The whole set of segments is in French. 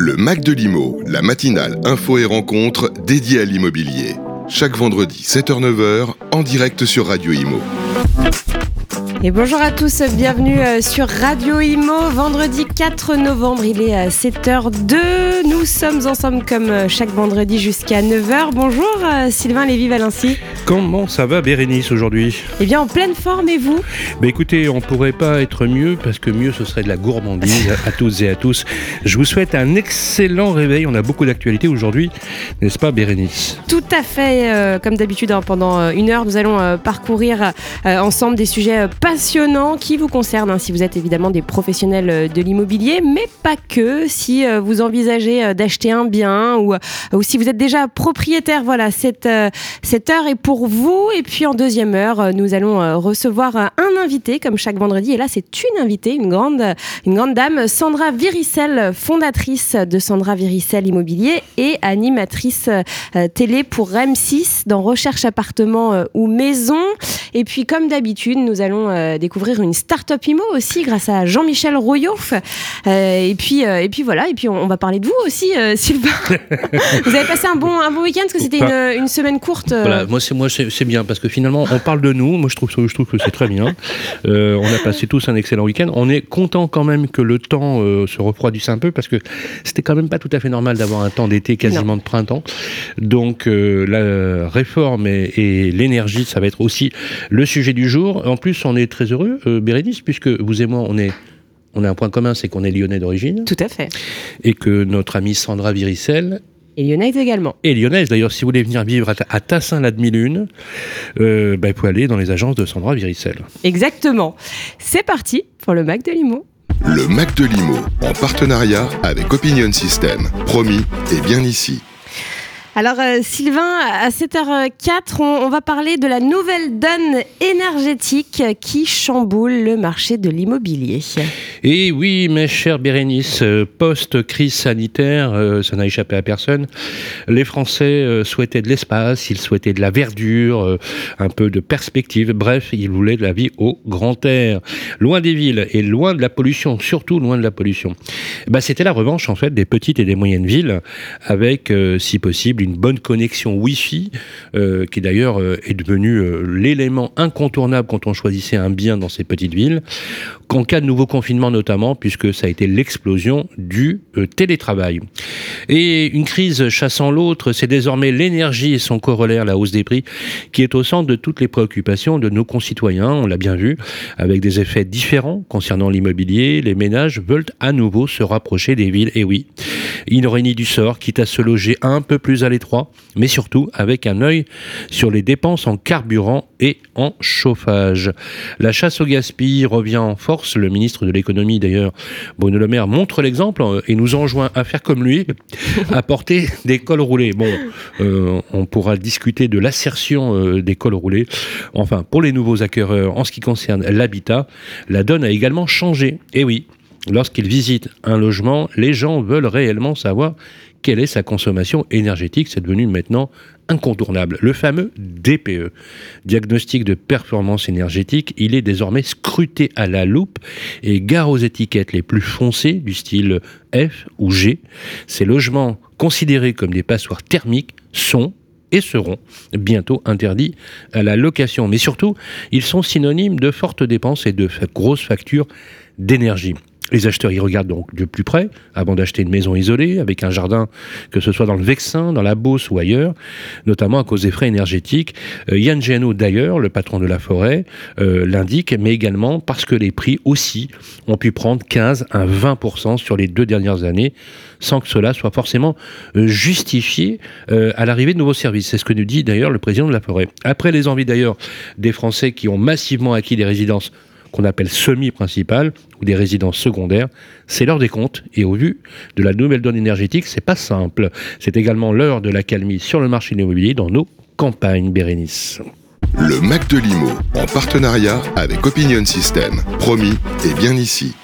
Le Mac de l'Imo, la matinale info et rencontre dédiée à l'immobilier. Chaque vendredi 7h-9h en direct sur Radio Imo. Et bonjour à tous, bienvenue euh, sur Radio Imo. Vendredi 4 novembre, il est 7h02. Nous sommes ensemble comme euh, chaque vendredi jusqu'à 9h. Bonjour euh, Sylvain Lévy-Valency. Comment ça va Bérénice aujourd'hui? Eh bien en pleine forme et vous? Bah Écoutez, on pourrait pas être mieux parce que mieux ce serait de la gourmandise à toutes et à tous. Je vous souhaite un excellent réveil. On a beaucoup d'actualités aujourd'hui, n'est-ce pas Bérénice? Tout à fait. comme d'habitude, hein, pendant une heure, nous allons parcourir ensemble des sujets passionnant qui vous concerne hein, si vous êtes évidemment des professionnels euh, de l'immobilier, mais pas que. Si euh, vous envisagez euh, d'acheter un bien ou, ou si vous êtes déjà propriétaire, voilà, cette, cette heure est pour vous. Et puis en deuxième heure, nous allons recevoir un invité comme chaque vendredi. Et là, c'est une invitée, une grande, une grande dame, Sandra Viricel, fondatrice de Sandra Viricel Immobilier et animatrice télé pour M6 dans Recherche appartement ou maison. Et puis comme d'habitude, nous allons euh, découvrir une start-up IMO aussi grâce à Jean-Michel Royot. Euh, et, puis, euh, et puis voilà, et puis on, va parler de vous aussi, Sylvain. vous avez passé un bon, un bon week-end parce que c'était une, une, semaine courte. Voilà, moi c'est moi c'est bien parce que finalement on parle de nous. Moi je trouve, je trouve que c'est très bien. on a passé tous un excellent week-end. On est content quand même que le temps se refroidisse un peu parce que c'était quand même pas tout à fait normal d'avoir un temps d'été quasiment de printemps. Donc la réforme et, et l'énergie, ça va être aussi le sujet du jour. En plus, on est très heureux, euh, Bérénice, puisque vous et moi, on est on a un point commun, c'est qu'on est lyonnais d'origine. Tout à fait. Et que notre amie Sandra Viricel et lyonnaise également. Et lyonnaise, d'ailleurs, si vous voulez venir vivre à, Tassin la demi-lune, euh, bah, il faut aller dans les agences de Sandra Viricel. Exactement. C'est parti pour le Mac de Limo. Le Mac de Limo, en partenariat avec Opinion System. Promis, et bien ici. Alors euh, Sylvain, à 7h04, on, va parler de la nouvelle donne énergétique qui chamboule le marché de l'immobilier. Et oui, mes chers Bérénice, euh, post-crise sanitaire, euh, ça n'a échappé à personne, les Français souhaitaient de l'espace, ils souhaitaient de la verdure, un peu de perspective, bref, ils voulaient de la vie au grand air, loin des villes et loin de la pollution, surtout loin de la pollution. Bah, C'était la revanche en fait des petites et des moyennes villes, avec, si possible, une bonne connexion Wi-Fi, euh, qui d'ailleurs euh, est devenu euh, l'élément incontournable quand on choisissait un bien dans ces petites villes, qu'en cas de nouveau confinement notamment, puisque ça a été l'explosion du télétravail. Et une crise chassant l'autre, c'est désormais l'énergie et son corollaire, la hausse des prix, qui est au centre de toutes les préoccupations de nos concitoyens, on l'a bien vu, avec des effets différents concernant l'immobilier, les ménages veulent à nouveau se rapprocher des villes, et oui, il ni du sort, quitte à se loger un peu plus à mais surtout avec un œil sur les dépenses en carburant et en chauffage. La chasse au gaspillage revient en force. Le ministre de l'économie, d'ailleurs, Bruno Le Maire, montre l'exemple euh, et nous enjoint à faire comme lui, à porter des cols roulés. Bon, euh, on pourra discuter de l'assertion euh, des cols roulés. Enfin, pour les nouveaux acquéreurs, en ce qui concerne l'habitat, la donne a également changé. Et oui, lorsqu'ils visitent un logement, les gens veulent réellement savoir quelle est sa consommation énergétique. C'est devenu maintenant incontournable. Le fameux DPE, diagnostic de performance énergétique, il est désormais scruté à la loupe et gare aux étiquettes les plus foncées du style F ou G. Ces logements considérés comme des passoires thermiques sont et seront bientôt interdits à la location. Mais surtout, ils sont synonymes de fortes dépenses et de grosses factures d'énergie. Les acheteurs y regardent donc de plus près avant d'acheter une maison isolée avec un jardin, que ce soit dans le Vexin, dans la Beauce ou ailleurs, notamment à cause des frais énergétiques. Euh, Yann Giano, d'ailleurs, le patron de la forêt, euh, l'indique, mais également parce que les prix aussi ont pu prendre 15 à 20% sur les deux dernières années, sans que cela soit forcément euh, justifié à l'arrivée de nouveaux services. C'est ce que nous dit d'ailleurs le président de la forêt. Après les envies d'ailleurs des Français qui ont massivement acquis des résidences qu'on appelle semi-principales ou des résidences secondaires, c'est l'heure des comptes et au vu de la nouvelle donne énergétique, c'est pas simple. C'est également l'heure de la calmie sur le marché immobilier dans nos campagnes, Bérénice. Le Mac de Limo, en partenariat avec Opinion System. Promis, et bien ici.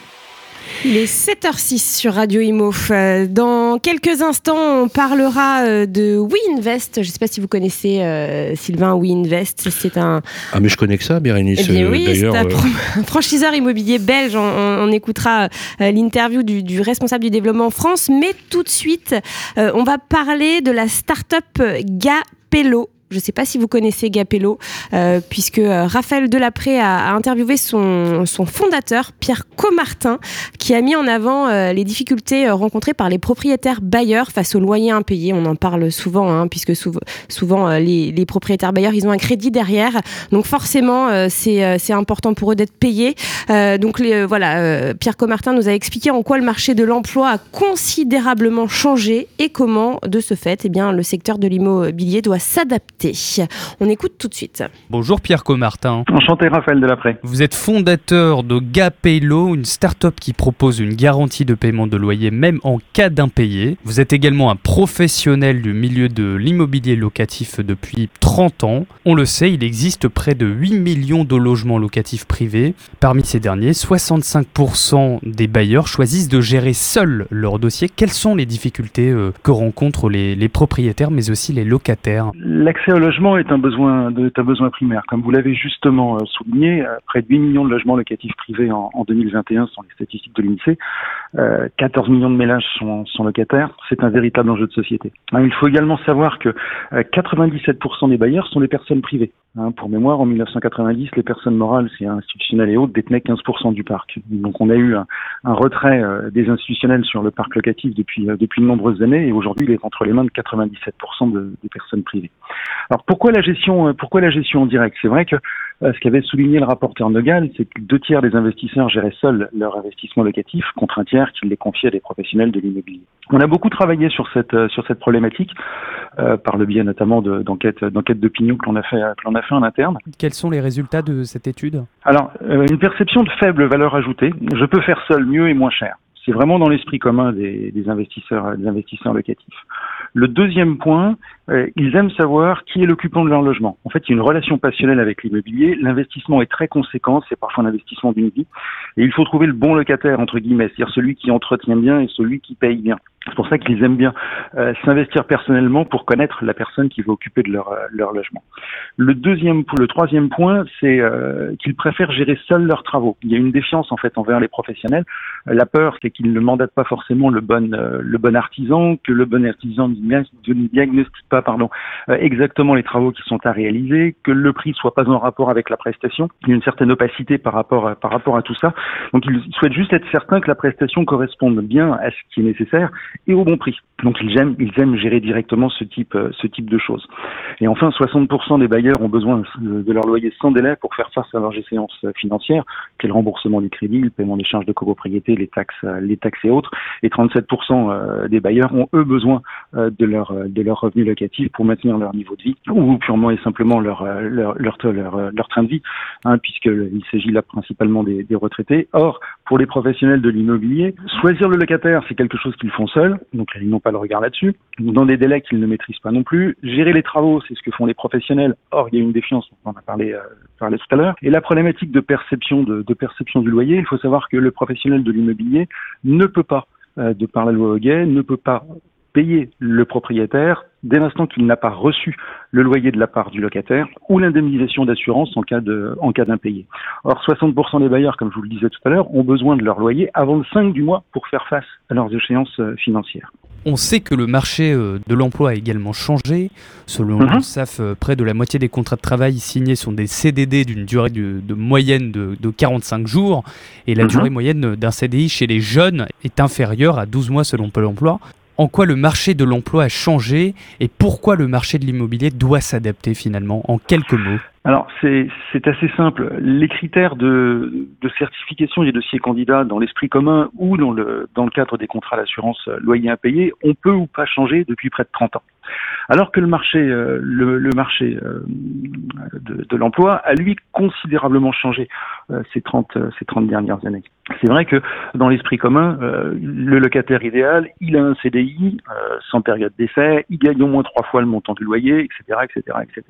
Il est 7h06 sur Radio Imo. Euh, dans quelques instants, on parlera euh, de WeInvest. Je ne sais pas si vous connaissez euh, Sylvain WeInvest. C'est un. Ah, mais je connais que ça, Bérénice. Eh bien, oui, c'est un franchiseur immobilier belge. On, écoutera l'interview du, du, responsable du développement en France. Mais tout de suite, on va parler de la start-up Gapello. Je ne sais pas si vous connaissez Gapello, euh, puisque euh, Raphaël Delapré a, interviewé son, fondateur, Pierre Comartin, qui a mis en avant euh, les difficultés rencontrées par les propriétaires bailleurs face aux loyers impayés. On en parle souvent, hein, puisque souvent les, propriétaires bailleurs, ils ont un crédit derrière. Donc forcément, c'est important pour eux d'être payés. donc voilà, Pierre Comartin nous a expliqué en quoi le marché de l'emploi a considérablement changé et comment, de ce fait, eh bien, le secteur de l'immobilier doit s'adapter on écoute tout de suite. Bonjour Pierre Comartin. Enchanté Raphaël Delapré. Vous êtes fondateur de Gapelo, une start-up qui propose une garantie de paiement de loyer même en cas d'impayé. Vous êtes également un professionnel du milieu de l'immobilier locatif depuis 30 ans. On le sait, il existe près de 8 millions de logements locatifs privés. Parmi ces derniers, 65% des bailleurs choisissent de gérer seuls leur dossier. Quelles sont les difficultés euh, que rencontrent les, les propriétaires mais aussi les locataires? L'accès au logement est un besoin, un besoin primaire. Comme vous l'avez justement euh, souligné, euh, près de 8 millions de logements locatifs privés en, 2021 sont les statistiques de l'INSEE. 14 millions de ménages sont, sont locataires. C'est un véritable enjeu de société. Hein, il faut également savoir que 97% des bailleurs sont des personnes privées. Hein, pour mémoire, en 1990, les personnes morales, c'est institutionnelles et autres, détenaient 15% du parc. Donc on a eu un, retrait euh, des institutionnels sur le parc locatif depuis, euh, depuis de nombreuses années et aujourd'hui il est entre les mains de 97% de, des personnes privées. Alors pourquoi la gestion, euh, pourquoi la gestion en direct? C'est vrai que ce qu'avait souligné le rapporteur Nogal, c'est que deux tiers des investisseurs géraient seuls leur investissement locatif contre un tiers qui les confiait à des professionnels de l'immobilier. On a beaucoup travaillé sur cette, sur cette problématique par le biais notamment d'enquêtes d'enquêtes d'opinion que l'on a fait, que l'on a fait en interne. Quels sont les résultats de cette étude? Alors, euh, une perception de faible valeur ajoutée. Je peux faire seul mieux et moins cher. C'est vraiment dans l'esprit commun des, investisseurs, des investisseurs locatifs. Le deuxième point, euh, ils aiment savoir qui est l'occupant de leur logement. En fait, il y a une relation passionnelle avec l'immobilier. L'investissement est très conséquent, c'est parfois un investissement d'une vie. Et il faut trouver le bon locataire, entre guillemets, c'est-à-dire celui qui entretient bien et celui qui paye bien. C'est pour ça qu'ils aiment bien euh, s'investir personnellement pour connaître la personne qui va occuper de leur, euh, leur logement. Le deuxième, le troisième point, c'est euh, qu'ils préfèrent gérer seuls leurs travaux. Il y a une défiance en fait envers les professionnels. la peur, c'est qu'ils ne mandatent pas forcément le bon, le bon artisan, que le bon artisan ne diagnostique pas, pardon, exactement les travaux qui sont à réaliser, que le prix soit pas en rapport avec la prestation. Il y a une certaine opacité par rapport par rapport à tout ça. Donc ils souhaitent juste être certains que la prestation corresponde bien à ce qui est nécessaire et au bon prix. Donc ils aiment, ils aiment gérer directement ce type, euh, ce type de choses. Et enfin, 60% des bailleurs ont besoin de leur loyer sans délai pour faire face à leurs échéances financières, qu'est le remboursement des crédits, le paiement des charges de copropriété, les taxes, euh, les taxes et autres. Et 37% euh, des bailleurs ont eux besoin de leur, de leur revenu locatif pour maintenir leur niveau de vie ou purement et simplement leur, leur, leur, leur, train de vie, hein, puisqu'il s'agit là principalement des, des retraités. Or, pour les professionnels de l'immobilier, choisir le locataire, c'est quelque chose qu'ils font seuls, donc ils n'ont pas le regard là-dessus, dans des délais qu'ils ne maîtrisent pas non plus. Gérer les travaux, c'est ce que font les professionnels. Or, il y a une défiance, on en a parlé, euh, parlé tout à l'heure. Et la problématique de perception, de, de, perception du loyer, il faut savoir que le professionnel de l'immobilier ne peut pas, euh, de par la loi Hoguet, ne peut pas payer le propriétaire dès l'instant qu'il n'a pas reçu le loyer de la part du locataire ou l'indemnisation d'assurance en cas de, en cas d'impayé. Or, 60% des bailleurs, comme je vous le disais tout à l'heure, ont besoin de leur loyer avant le 5 du mois pour faire face à leurs échéances euh, financières. On sait que le marché euh, de l'emploi a également changé. Selon le SAF, euh, près de la moitié des contrats de travail signés sont des CDD d'une durée de, moyenne de, 45 jours. Et la mhm. durée moyenne d'un CDI chez les jeunes est inférieure à 12 mois selon Pôle emploi en quoi le marché de l'emploi a changé et pourquoi le marché de l'immobilier doit s'adapter finalement en quelques mots alors c'est assez simple. Les critères de, de certification des dossiers candidats dans l'esprit commun ou dans le, cadre des contrats d'assurance loyer impayé, on peut ou pas changer depuis près de 30 ans. Alors que le marché, euh, le, le, marché euh, de, de l'emploi a lui considérablement changé euh, ces, 30, ces 30 dernières années. c'est vrai que dans l'esprit commun, euh, le locataire idéal, il a un CDI euh, sans période d'essai, il gagne au moins trois fois le montant du loyer, etc., etc., etc.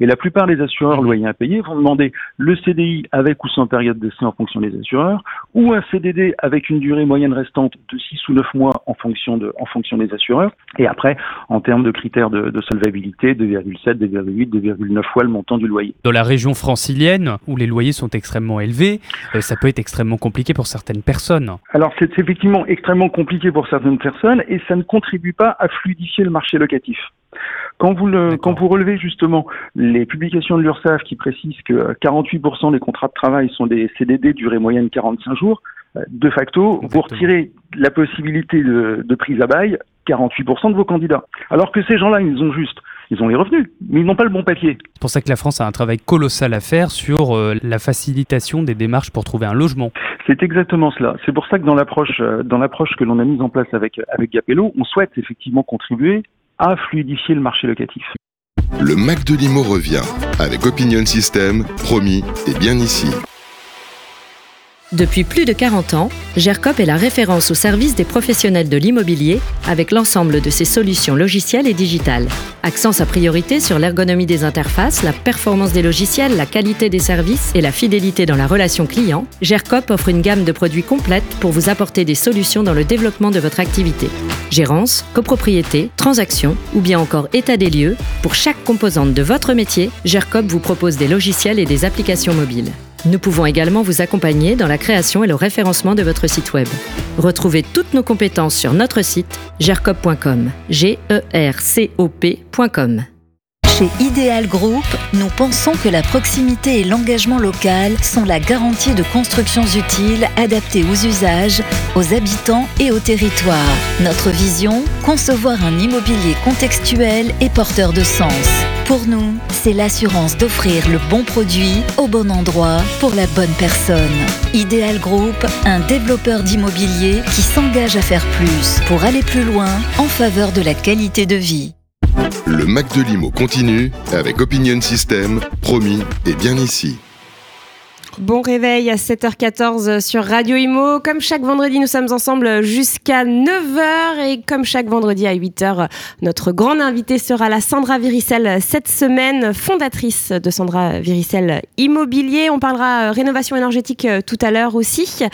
Et la plupart des assureurs loyers impayés vont demander le CDI avec ou sans période d'essai en fonction des assureurs, ou un CDD avec une durée moyenne restante de 6 ou 9 mois en fonction de, en fonction des assureurs. Et après, en termes de critères de, de solvabilité, 2,7, 2,8, 2,9 fois le montant du loyer. Dans la région francilienne, où les loyers sont extrêmement élevés, euh, ça peut être extrêmement compliqué pour certaines personnes. Alors c'est effectivement extrêmement compliqué pour certaines personnes et ça ne contribue pas à fluidifier le marché locatif. Quand vous, le, quand vous relevez justement les publications de l'URSSAF qui précisent que 48% des contrats de travail sont des CDD durée moyenne 45 jours, euh, de facto, vous retirez la possibilité de, de prise à bail 48% de vos candidats. Alors que ces gens-là, ils ont juste ils ont les revenus, mais ils n'ont pas le bon papier. C'est pour ça que la France a un travail colossal à faire sur euh, la facilitation des démarches pour trouver un logement. C'est exactement cela. C'est pour ça que dans l'approche, euh, dans l'approche que l'on a mise en place avec, avec Gapello, on souhaite effectivement contribuer à fluidifier le marché locatif. Le Mac de Limo revient avec Opinion System, promis et bien ici. Depuis plus de 40 ans, GERCOP est la référence au service des professionnels de l'immobilier avec l'ensemble de ses solutions logicielles et digitales. Accent sa priorité sur l'ergonomie des interfaces, la performance des logiciels, la qualité des services et la fidélité dans la relation client, GERCOP offre une gamme de produits complète pour vous apporter des solutions dans le développement de votre activité. Gérance, copropriété, transaction ou bien encore état des lieux, pour chaque composante de votre métier, GERCOP vous propose des logiciels et des applications mobiles. Nous pouvons également vous accompagner dans la création et le référencement de votre site web. Retrouvez toutes nos compétences sur notre site gercop.com. Chez Ideal Group, nous pensons que la proximité et l'engagement local sont la garantie de constructions utiles adaptées aux usages, aux habitants et au territoire. Notre vision, concevoir un immobilier contextuel et porteur de sens. Pour nous, c'est l'assurance d'offrir le bon produit au bon endroit pour la bonne personne. Ideal Group, un développeur d'immobilier qui s'engage à faire plus pour aller plus loin en faveur de la qualité de vie. Le Mac de Limo continue avec Opinion System, promis et bien ici. Bon réveil à 7h14 sur Radio Imo. Comme chaque vendredi, nous sommes ensemble jusqu'à 9h et comme chaque vendredi à 8h, notre grande invitée sera la Sandra Viricel cette semaine, fondatrice de Sandra Viricel Immobilier. On parlera rénovation énergétique tout à l'heure aussi.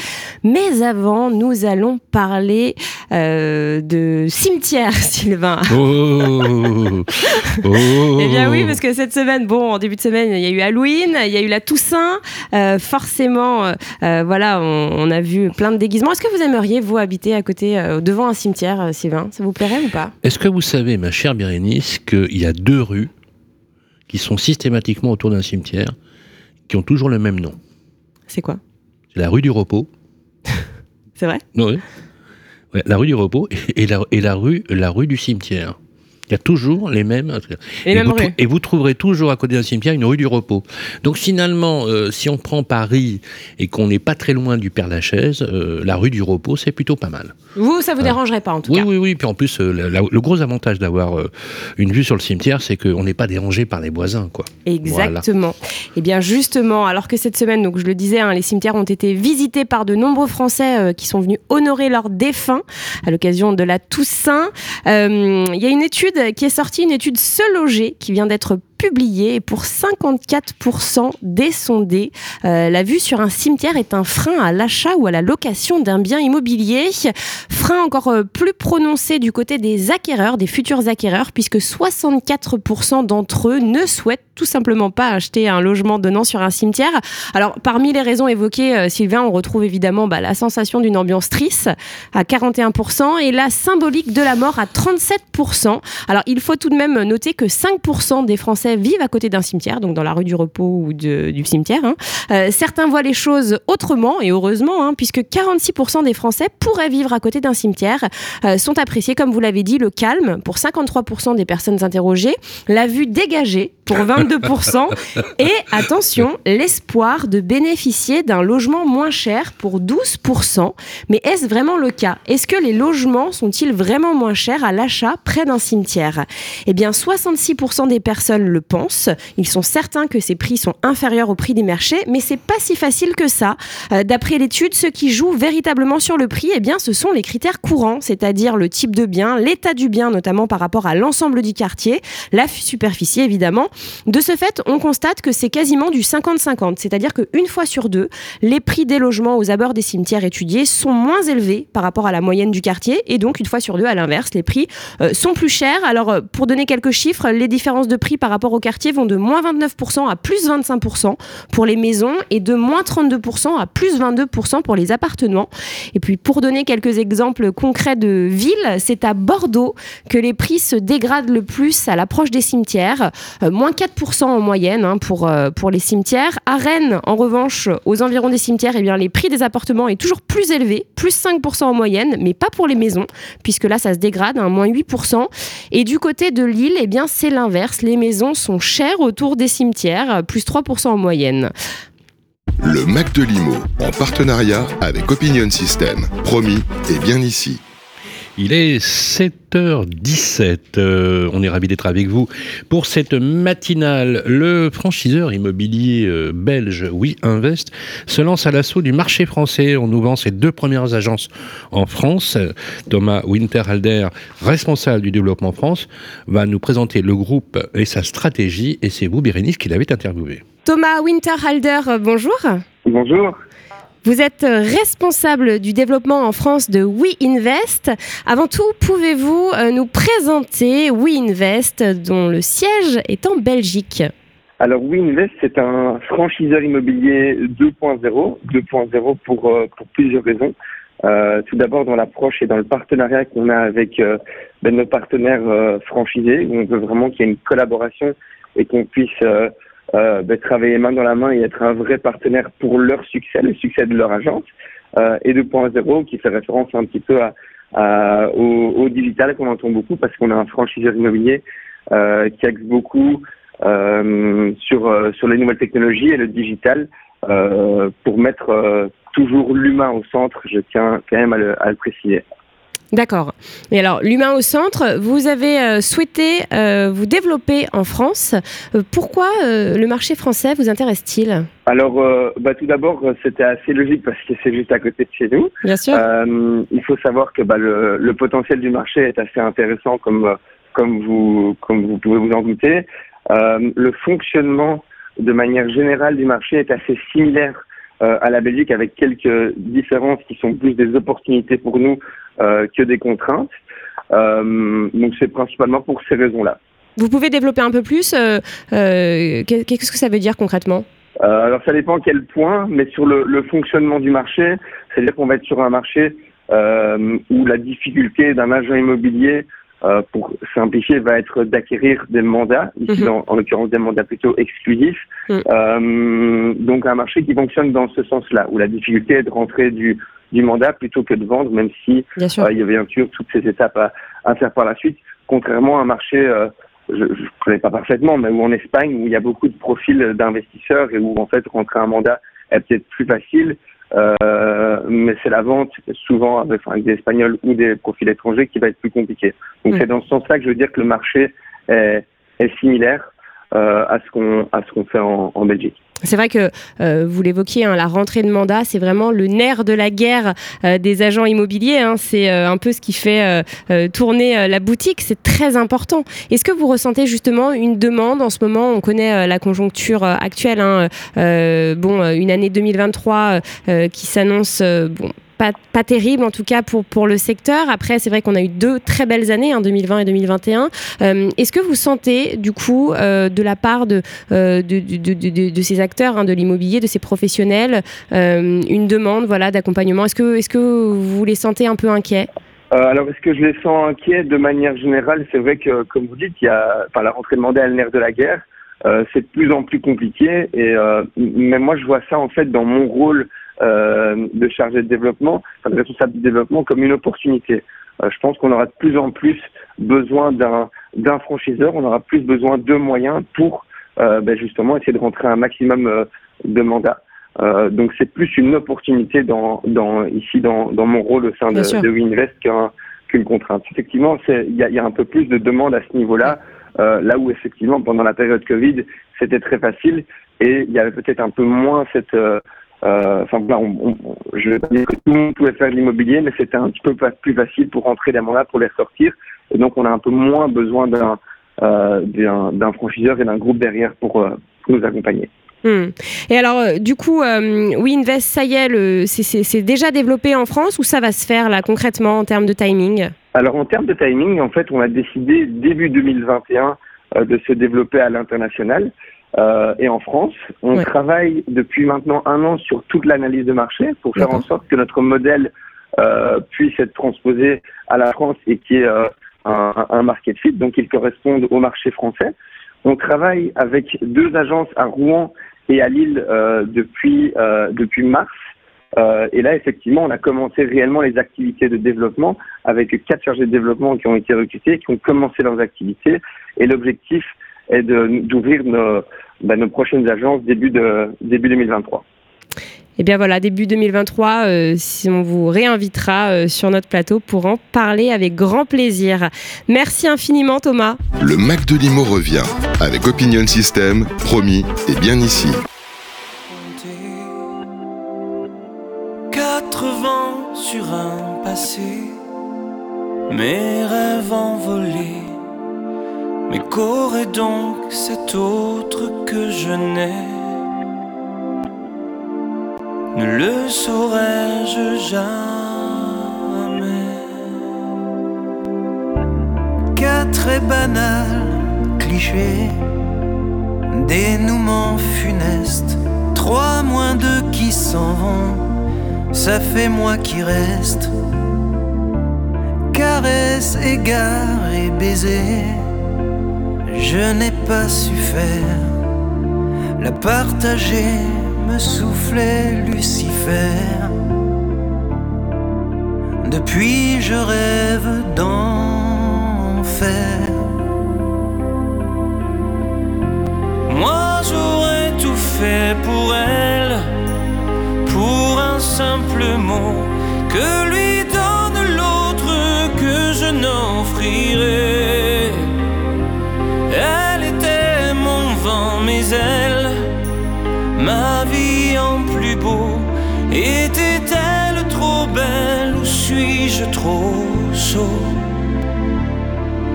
Mais avant, nous allons parler euh, de cimetière, Sylvain. Oh, oh. Eh bien oui, parce que cette semaine, bon, en début de semaine, il y a eu Halloween, il y a eu la Toussaint. Euh, forcément, euh, euh, voilà, on, on a vu plein de déguisements. Est-ce que vous aimeriez, vous, habiter à côté, euh, devant un cimetière, euh, Sylvain? Ça vous plairait ou pas? Est-ce que vous savez, ma chère Bérénice, qu'il y a deux rues qui sont systématiquement autour d'un cimetière, qui ont toujours le même nom? C'est quoi? C'est la rue du Repos. C'est vrai? Oui. Ouais, la rue du Repos et, et la, et la rue, la rue du cimetière. Il y a toujours les mêmes. Et, vous, rue. trou- et vous trouverez toujours à côté d'un cimetière une rue du repos. Donc finalement, euh, si on prend Paris et qu'on n'est pas très loin du Père Lachaise, euh, la rue du repos, c'est plutôt pas mal. Vous, ça vous dérangerait pas en tout Oui, cas oui, oui. Puis en plus, euh, la- la- le gros avantage d'avoir euh, une vue sur le cimetière, c'est qu'on n'est pas dérangé par les voisins, quoi. Exactement. Et bien justement, alors que cette semaine, donc je le disais, hein, les cimetières ont été visités par de nombreux Français euh, qui sont venus honorer leurs défunts à l'occasion de la Toussaint. Euh, Il y a une étude qui est sortie, une étude Se Loger, qui vient d'être publiée. Et pour 54% des sondés, la vue sur un cimetière est un frein à l'achat ou à la location d'un bien immobilier. Frein encore euh, plus prononcé du côté des acquéreurs, des futurs acquéreurs, puisque 64% d'entre eux ne souhaitent tout simplement pas acheter un logement donnant sur un cimetière. Alors, parmi les raisons évoquées, euh, Sylvain, on retrouve évidemment bah, la sensation d'une ambiance triste à 41% et la symbolique de la mort à 37%. Alors, il faut tout de même noter que 5% des Français vivent à côté d'un cimetière, donc dans la rue du repos ou de- du cimetière. hein. Euh, certains voient les choses autrement, et heureusement, hein, puisque 46% des Français pourraient vivre à côté d'un cimetière, euh, sont appréciés, comme vous l'avez dit, le calme pour 53% des personnes interrogées, la vue dégagée pour 22%, et attention, l'espoir de bénéficier d'un logement moins cher pour 12%. Mais est-ce vraiment le cas? Est-ce que les logements sont-ils vraiment moins chers à l'achat près d'un cimetière? Eh bien, 66% des personnes le le pensent. Ils sont certains que ces prix sont inférieurs au prix des marchés, mais c'est pas si facile que ça. Euh, D'après l'étude, ceux qui jouent véritablement sur le prix, eh bien, ce sont les critères courants, c'est-à-dire le type de bien, l'état du bien, notamment par rapport à l'ensemble du quartier, la superficie évidemment. De ce fait, on constate que c'est quasiment du 50-50, c'est-à-dire qu'une fois sur deux, les prix des logements aux abords des cimetières étudiés sont moins élevés par rapport à la moyenne du quartier, et donc une fois sur deux, à l'inverse, les prix euh, sont plus chers. Alors, euh, pour donner quelques chiffres, les différences de prix par rapport au quartier vont de moins 29% à plus 25% pour les maisons et de moins 32% à plus 22% pour les appartements. Et puis, pour donner quelques exemples concrets de villes, c'est à Bordeaux que les prix se dégradent le plus à l'approche des cimetières, euh, moins 4% en moyenne hein, pour, euh, pour les cimetières. À Rennes, en revanche, aux environs des cimetières, eh bien, les prix des appartements est toujours plus élevé, plus 5% en moyenne, mais pas pour les maisons, puisque là, ça se dégrade, hein, moins 8%. Et du côté de Lille, eh c'est l'inverse. Les maisons sont chères autour des cimetières, plus 3% en moyenne. Le Mac de Limo, en partenariat avec Opinion System. Promis, et bien ici. Il est 7h17. Euh, on est ravi d'être avec vous pour cette matinale. Le franchiseur immobilier euh, belge WeInvest se lance à l'assaut du marché français en ouvrant ses deux premières agences en France. Thomas Winterhalder, responsable du développement France, va nous présenter le groupe et sa stratégie. Et c'est vous, Bérénice, qui l'avez interviewé. Thomas Winterhalder, bonjour. Bonjour. Vous êtes responsable du développement en France de WeInvest. Avant tout, pouvez-vous euh, nous présenter WeInvest, dont le siège est en Belgique? Alors WeInvest, c'est un franchiseur immobilier 2.0, 2.0 pour, euh, pour plusieurs raisons. Euh, tout d'abord dans l'approche et dans le partenariat qu'on a avec euh, ben, nos partenaires euh, franchisés, on veut vraiment qu'il y ait une collaboration et qu'on puisse euh, ben, travailler main dans la main et être un vrai partenaire pour leur succès, le succès de leur agence. Euh, et 2.0 qui fait référence un petit peu à, à- au, au digital qu'on entend beaucoup parce qu'on a un franchiseur immobilier euh, qui axe beaucoup euh, sur, euh, sur les nouvelles technologies et le digital euh, pour mettre toujours l'humain au centre, je tiens quand même à le, à le préciser. D'accord. Et alors, l'humain au centre, vous avez euh, souhaité euh, vous développer en France. Euh, pourquoi euh, le marché français vous intéresse-t-il? Alors, euh, bah, tout d'abord, euh, c'était assez logique parce que c'est juste à côté de chez nous. Bien sûr. Euh, il faut savoir que bah, le, le potentiel du marché est assez intéressant, comme, comme, vous, comme vous pouvez vous en douter. Euh, le fonctionnement de manière générale du marché est assez similaire euh, à la Belgique, avec quelques différences qui sont plus des opportunités pour nous que des contraintes. Euh, donc, c'est principalement pour ces raisons-là. Vous pouvez développer un peu plus euh, euh, qu'est- Qu'est-ce que ça veut dire concrètement? Euh, alors ça dépend à quel point, mais sur le, le fonctionnement du marché, c'est-à-dire qu'on va être sur un marché euh, où la difficulté d'un agent immobilier, euh, pour simplifier, va être d'acquérir des mandats, ici Mhm. en, en l'occurrence des mandats plutôt exclusifs. Mhm. Euh, donc un marché qui fonctionne dans ce sens-là, où la difficulté est de rentrer du, du mandat plutôt que de vendre, même si euh, il y avait bien sûr toutes ces étapes à, à faire par la suite, contrairement à un marché, euh, je ne connais pas parfaitement, mais où en Espagne, où il y a beaucoup de profils d'investisseurs et où en fait rentrer un mandat est peut-être plus facile, euh, mais c'est la vente souvent avec, enfin, avec des Espagnols ou des profils étrangers qui va être plus compliqué. Donc c'est dans ce sens-là que je veux dire que le marché est, est similaire euh, à ce qu'on à ce qu'on fait en, en Belgique. C'est vrai que euh, vous l'évoquiez, hein, la rentrée de mandat, c'est vraiment le nerf de la guerre euh, des agents immobiliers. hein. c'est euh, un peu ce qui fait tourner la boutique. C'est très important. Est-ce que vous ressentez justement une demande en ce moment? On connaît la conjoncture actuelle. hein, bon, une année 2023 euh, qui s'annonce bon. Pas, terrible en tout cas pour, pour le secteur. Après, c'est vrai qu'on a eu deux très belles années, hein, 2020 et 2021. Euh, Est-ce que vous sentez du coup euh, de la part de, euh, de, de, de, de- ces acteurs hein, de l'immobilier, de ces professionnels, euh, une demande voilà, d'accompagnement? Est-ce que, est que vous les sentez un peu inquiets? Euh, alors, est-ce que je les sens inquiets de manière générale? C'est vrai que, comme vous dites, il y a, enfin, la rentrée de mandat est le nerf de la guerre. Euh, c'est de plus en plus compliqué. Et euh, mais moi, je vois ça en fait dans mon rôle euh, de chargé de développement, enfin, de responsable du développement, comme une opportunité. Euh, je pense qu'on aura de plus en plus besoin d'un d'un franchiseur. On aura plus besoin de moyens pour euh, ben, justement essayer de rentrer un maximum euh, de mandats. Euh, donc c'est plus une opportunité dans, dans ici dans, dans mon rôle au sein de, de WinVest qu'un qu'une contrainte. Effectivement, il y a, y a un peu plus de demandes à ce niveau-là. euh, là où effectivement pendant la période Covid c'était très facile et il y avait peut-être un peu moins cette euh, enfin voilà, on, je vais pas dire que tout le monde pouvait faire de l'immobilier, mais c'était un petit peu plus facile pour rentrer des mandats, pour les ressortir. Et donc on a un peu moins besoin d'un euh, d'un franchiseur et d'un groupe derrière pour, euh, pour nous accompagner. Hmm. Et alors, euh, du coup, euh, WeInvest, ça y est, c'est déjà développé en France ou ça va se faire là concrètement en termes de timing? Alors, en termes de timing, en fait, on a décidé début 2021 euh, de se développer à l'international. Euh, et en France, on Ouais. travaille depuis maintenant un an sur toute l'analyse de marché pour faire en sorte que notre modèle euh, puisse être transposé à la France et qui est euh, un, un market fit, donc qu'il corresponde au marché français. On travaille avec deux agences à Rouen et à Lille euh, depuis depuis mars. Euh, et là, effectivement, on a commencé réellement les activités de développement avec quatre chargés de développement qui ont été recrutés, qui ont commencé leurs activités. Et l'objectif de- d'ouvrir nos, bah, nos prochaines agences début de début 2023. Eh bien voilà, début 2023, euh, si on vous réinvitera euh, sur notre plateau pour en parler avec grand plaisir. Merci infiniment Thomas. Le Mac de Limo revient avec Opinion System, promis et bien ici. Quatre vents sur un passé, mes rêves envolés. Mais qu'aurait donc cet autre que je n'ai. Ne le saurais-je jamais? Qu'un très banal cliché, dénouement funeste, trois moins deux qui s'en vont ça fait moi qui reste. Caresse, égard et baiser, je n'ai pas su faire. La partager me soufflait Lucifer. Depuis je rêve d'enfer. Moi j'aurais tout fait pour elle pour un simple mot que lui donne l'autre que je n'offrirai. Trop sot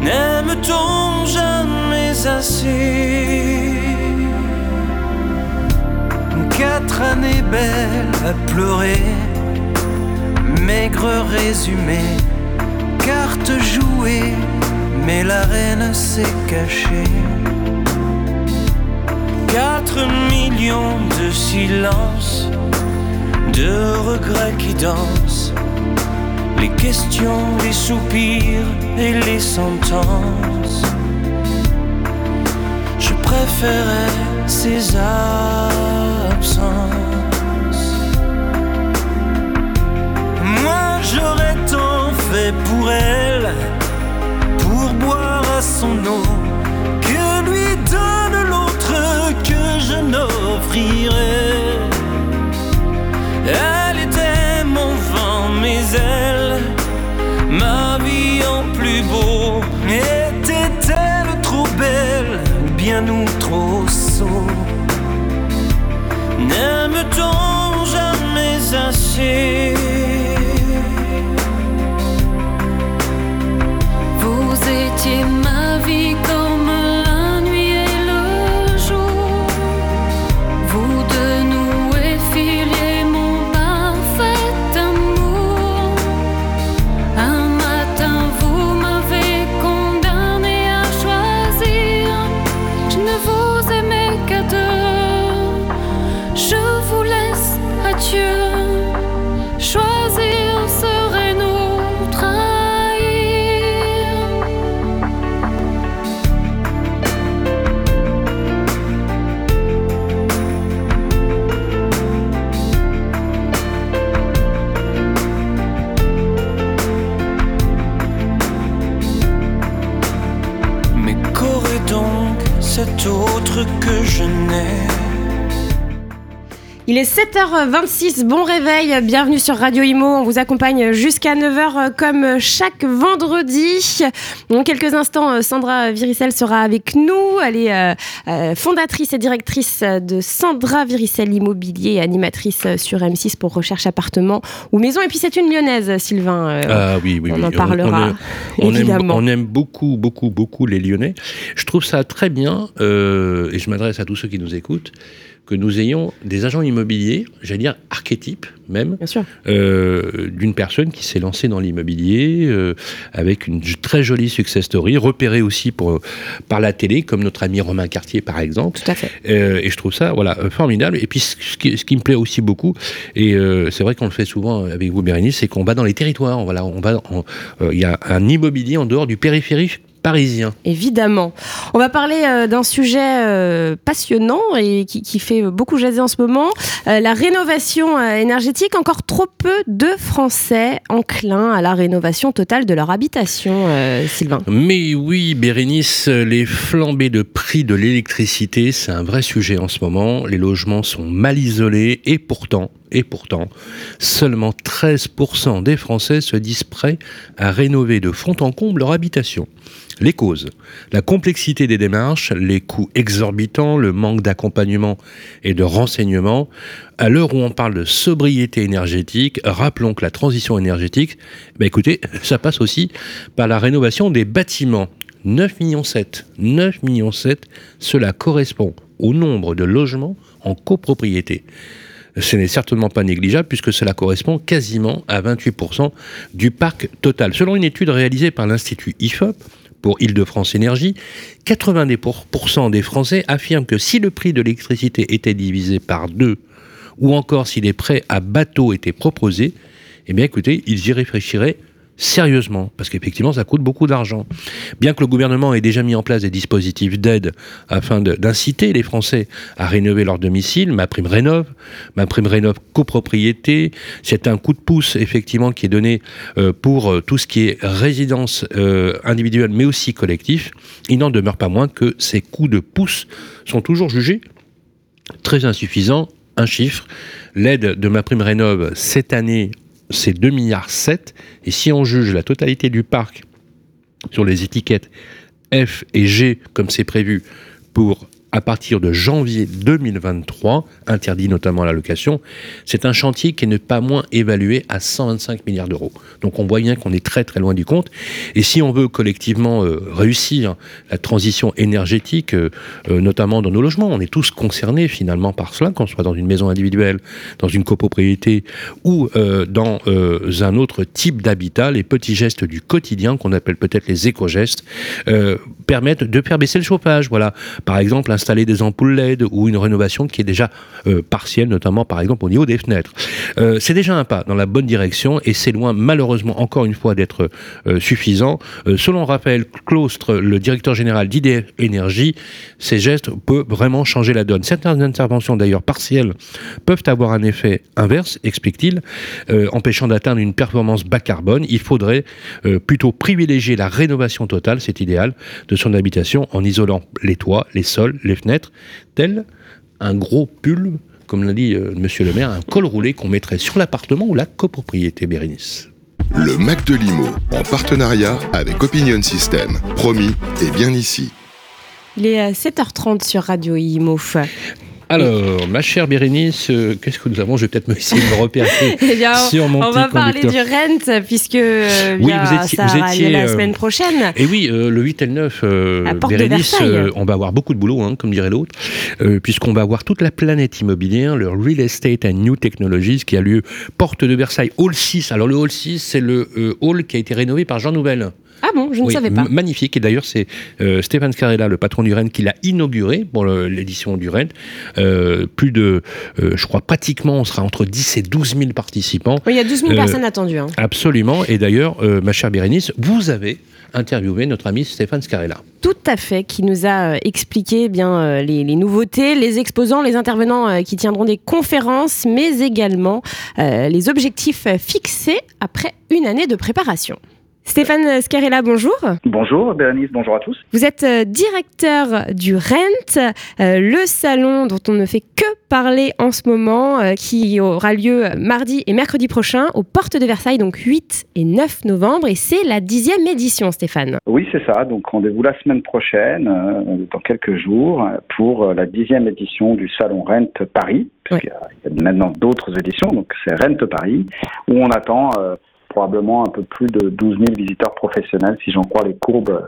N'aime-t-on jamais assez Quatre années belles à pleurer, maigre résumé, carte jouée, mais la reine s'est cachée. Quatre millions de silences, de regrets qui dansent, les questions, les soupirs et les sentences. Je préférais ces absences. Moi j'aurais tant fait pour elle, pour boire à son eau, que lui donne l'autre que je n'offrirai. Elle était mon vent, mes ailes, ma vie en plus beau. Était-elle trop belle bien nous trop sots N'aime-t-on jamais assez 26, bon réveil, bienvenue sur Radio Imo. On vous accompagne jusqu'à 9h euh, comme chaque vendredi. Dans quelques instants, euh, Sandra Viricel sera avec nous. Elle est euh, fondatrice et directrice de Sandra Viricel Immobilier et animatrice sur M6 pour recherche appartement ou maison. Et puis c'est une lyonnaise, Sylvain. Ah oui, oui, on en parlera. On, on, évidemment. Aime, on, aime, beaucoup, beaucoup, beaucoup les lyonnais. Je trouve ça très bien, et je m'adresse à tous ceux qui nous écoutent que nous ayons des agents immobiliers, j'allais dire archétypes même, euh, d'une personne qui s'est lancée dans l'immobilier euh, avec une très jolie success story, repérée aussi pour, par la télé, comme notre ami Romain Cartier par exemple. Tout à fait. Euh, et je trouve ça voilà euh, formidable. Et puis ce qui, ce qui me plaît aussi beaucoup, et euh, c'est vrai qu'on le fait souvent avec vous, Bérénice, c'est qu'on va dans les territoires. Voilà, on va, euh, il y a un immobilier en dehors du périphérique parisien. Évidemment. On va parler euh, d'un sujet euh, passionnant et qui, qui fait beaucoup jaser en ce moment, euh, la rénovation énergétique. Encore trop peu de Français enclins à la rénovation totale de leur habitation, Sylvain. Mais oui, Bérénice, les flambées de prix de l'électricité, c'est un vrai sujet en ce moment. Les logements sont mal isolés et pourtant, et pourtant, seulement 13% des Français se disent prêts à rénover de fond en comble leur habitation. Les causes, la complexité des démarches, les coûts exorbitants, le manque d'accompagnement et de renseignement. À l'heure où on parle de sobriété énergétique, rappelons que la transition énergétique, ben écoutez, ça passe aussi par la rénovation des bâtiments. 9 millions 7. 9 millions 7, cela correspond au nombre de logements en copropriété. Ce n'est certainement pas négligeable puisque cela correspond quasiment à 28% du parc total. Selon une étude réalisée par l'Institut IFOP pour Île-de-France Énergie, 90% des Français affirment que si le prix de l'électricité était divisé par deux, ou encore si des prêts à bateau étaient proposés, eh bien écoutez, ils y réfléchiraient sérieusement, parce qu'effectivement, ça coûte beaucoup d'argent. Bien que le gouvernement ait déjà mis en place des dispositifs d'aide afin d'inciter les Français à rénover leur domicile, ma prime rénove, ma prime rénove copropriété, c'est un coup de pouce effectivement qui est donné euh, pour euh, tout ce qui est résidence euh, individuelle, mais aussi collectif. Il n'en demeure pas moins que ces coups de pouce sont toujours jugés très insuffisant. Un chiffre, l'aide de ma prime rénove cette année, c'est 2 milliards 7. Et si on juge la totalité du parc sur les étiquettes F et G, comme c'est prévu pour à partir de janvier 2023, interdit notamment la location, c'est un chantier qui n'est pas moins évalué à 125 milliards d'euros. Donc on voit bien qu'on est très très loin du compte. Et si on veut collectivement euh, réussir la transition énergétique, euh, euh, notamment dans nos logements, on est tous concernés finalement par cela, qu'on soit dans une maison individuelle, dans une copropriété ou dans un autre type d'habitat, les petits gestes du quotidien qu'on appelle peut-être les éco-gestes permettent de faire baisser le chauffage. Voilà, par exemple installer des ampoules LED ou une rénovation qui est déjà euh, partielle, notamment par exemple au niveau des fenêtres. Euh, c'est déjà un pas dans la bonne direction et c'est loin malheureusement encore une fois d'être euh, suffisant. Selon Raphaël Claustre, le directeur général d'IDF Énergie, ces gestes peuvent vraiment changer la donne. Certaines interventions d'ailleurs partielles peuvent avoir un effet inverse, explique-t-il, empêchant d'atteindre une performance bas carbone. Il faudrait plutôt privilégier la rénovation totale, c'est idéal, de son habitation en isolant les toits, les sols, les fenêtres, tel un gros pull, comme l'a dit euh, Monsieur le maire, un col roulé qu'on mettrait sur l'appartement ou la copropriété, Bérénice. Le Mac de Limo, en partenariat avec Opinion System. Promis, et bien ici. Il est euh, 7h30 sur Radio Imo. Alors, ma chère Bérénice, euh, qu'est-ce que nous avons? Je vais peut-être me essayer de me repérer Eh bien, sur mon on petit va parler du rent puisque euh, Oui, vous étiez- ça vous étiez, la euh, semaine prochaine. Et oui, euh, le 8 et le 9, euh, À Porte de Bérénice, Versailles. on va avoir beaucoup de boulot, hein, comme dirait l'autre, puisqu'on va avoir toute la planète immobilière, le Real Estate and New Technologies, qui a lieu porte de Versailles, Hall 6. Alors le Hall 6, c'est le hall qui a été rénové par Jean Nouvel. Ah bon, je ne Oui, savais pas. Magnifique. Et d'ailleurs, c'est euh, Stéphane Scarella, le patron du Rennes, qui l'a inauguré pour l'édition du Rennes. Euh, plus de, euh, je crois, pratiquement, on sera entre 10 et 12 000 participants. Oui, il y a 12 000 Euh, personnes attendues. hein. Absolument. Et d'ailleurs, ma chère Bérénice, vous avez interviewé notre ami Stéphane Scarella. Tout à fait, qui nous a expliqué eh bien les, les nouveautés, les exposants, les intervenants qui tiendront des conférences, mais également les objectifs fixés après une année de préparation. Stéphane Scarella, bonjour. Bonjour Bérénice, bonjour à tous. Vous êtes euh, directeur du RENT, euh, le salon dont on ne fait que parler en ce moment, euh, qui aura lieu mardi et mercredi prochain aux portes de Versailles, donc 8 et 9 novembre, et c'est la dixième édition, Stéphane. Oui, c'est ça. Donc rendez-vous la semaine prochaine, dans quelques jours, pour la dixième édition du salon Rent Paris. Puisqu'il y a- il y a maintenant d'autres éditions, donc c'est Rent Paris, où on attend euh, probablement un peu plus de 12 000 visiteurs professionnels, si j'en crois les courbes, euh,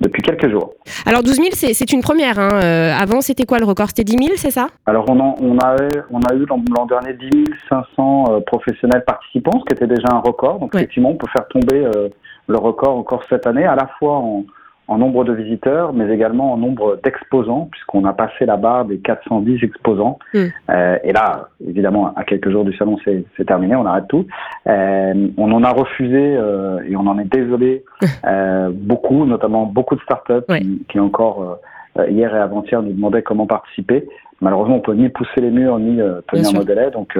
depuis quelques jours. Alors 12 000, c'est une première. hein. Euh, avant, c'était quoi le record? C'était 10 000, c'est ça? Alors on, en- on, a, on a eu l'an dernier 10 500 euh, professionnels participants, ce qui était déjà un record. Donc effectivement, on peut faire tomber euh, le record encore cette année, à la fois en, en nombre de visiteurs, mais également en nombre d'exposants, puisqu'on a passé la barre des 410 exposants. Mm. Euh, et là, évidemment, à quelques jours du salon, c'est terminé, on arrête tout. Euh, on en a refusé, euh, et on en est désolé, beaucoup, notamment beaucoup de startups qui, qui encore hier et avant-hier nous demandaient comment participer. Malheureusement, on peut ni pousser les murs ni tenir nos délais, donc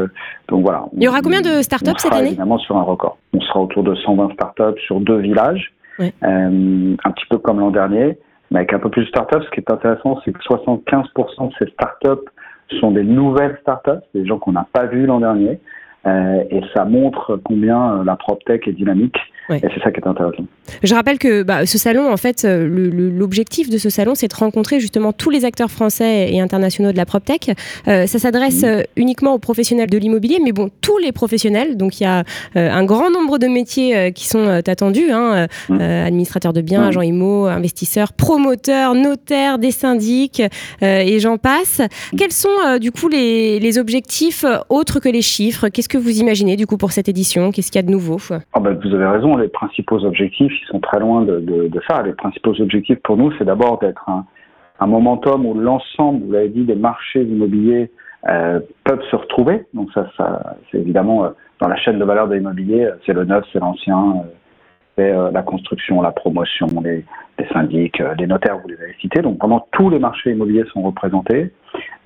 donc voilà. Il y aura combien de startups cette année? Évidemment sur un record. On sera autour de 120 startups sur deux villages, Euh, un petit peu comme l'an dernier, mais avec un peu plus de startups. Ce qui est intéressant, c'est que 75% de ces startups sont des nouvelles startups, des gens qu'on n'a pas vus l'an dernier, euh, et ça montre combien euh, la PropTech est dynamique. Ouais. Et c'est ça qui est intéressant. Je rappelle que bah, ce salon, en fait, euh, l'objectif de ce salon, c'est de rencontrer justement tous les acteurs français et internationaux de la PropTech. Euh, ça s'adresse uniquement aux professionnels de l'immobilier, mais bon, tous les professionnels. Donc il y a euh, un grand nombre de métiers qui sont attendus hein, administrateurs de biens, agents IMO, investisseurs, promoteurs, notaires, des syndics, et j'en passe. Quels sont du coup les, les objectifs autres que les chiffres? Qu'est-ce que vous imaginez du coup pour cette édition? Qu'est-ce qu'il y a de nouveau? Ah ben, vous avez raison, les principaux objectifs, ils sont très loin de, ça. Les principaux objectifs pour nous, c'est d'abord d'être un, momentum où l'ensemble, vous l'avez dit, des marchés immobiliers euh, peuvent se retrouver. Donc ça, c'est évidemment euh, dans la chaîne de valeur de l'immobilier, euh, c'est le neuf, c'est l'ancien, c'est la construction, la promotion, les, les syndics, les notaires, vous les avez cités. Donc vraiment tous les marchés immobiliers sont représentés.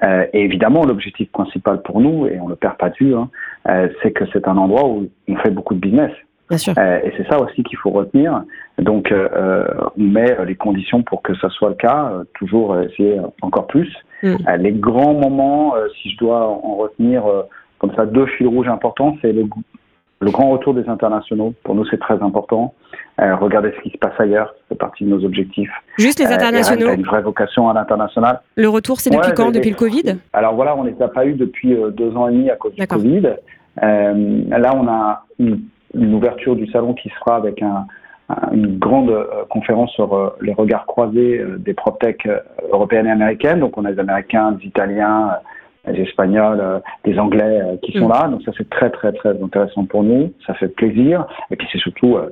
Euh, et évidemment, l'objectif principal pour nous, et on le perd pas de vue, hein, euh, c'est que c'est un endroit où on fait beaucoup de business. Bien sûr. Euh, et c'est ça aussi qu'il faut retenir. Donc, on met les conditions pour que ça soit le cas, toujours essayer encore plus. Mm. Les grands moments, si je dois en retenir comme ça deux fils rouges importants, c'est le, le grand retour des internationaux. Pour nous, c'est très important. Euh, regardez ce qui se passe ailleurs, fait partie de nos objectifs. Juste les Euh, internationaux a une vraie vocation à l'international. Le retour, c'est depuis Ouais, quand Depuis le Covid? Alors voilà, on ne les a pas eu depuis euh, deux ans et demi à cause du. Covid. Euh, là, on a une, une ouverture du salon qui sera avec un, un- une grande euh, conférence sur euh, les regards croisés euh, des PropTech euh, européennes et américaines. Donc on a des Américains, des Italiens, euh, des Espagnols, euh, des Anglais euh, qui sont Mm. là. Donc ça c'est très très très intéressant pour nous. Ça fait plaisir. Et puis c'est surtout euh, euh,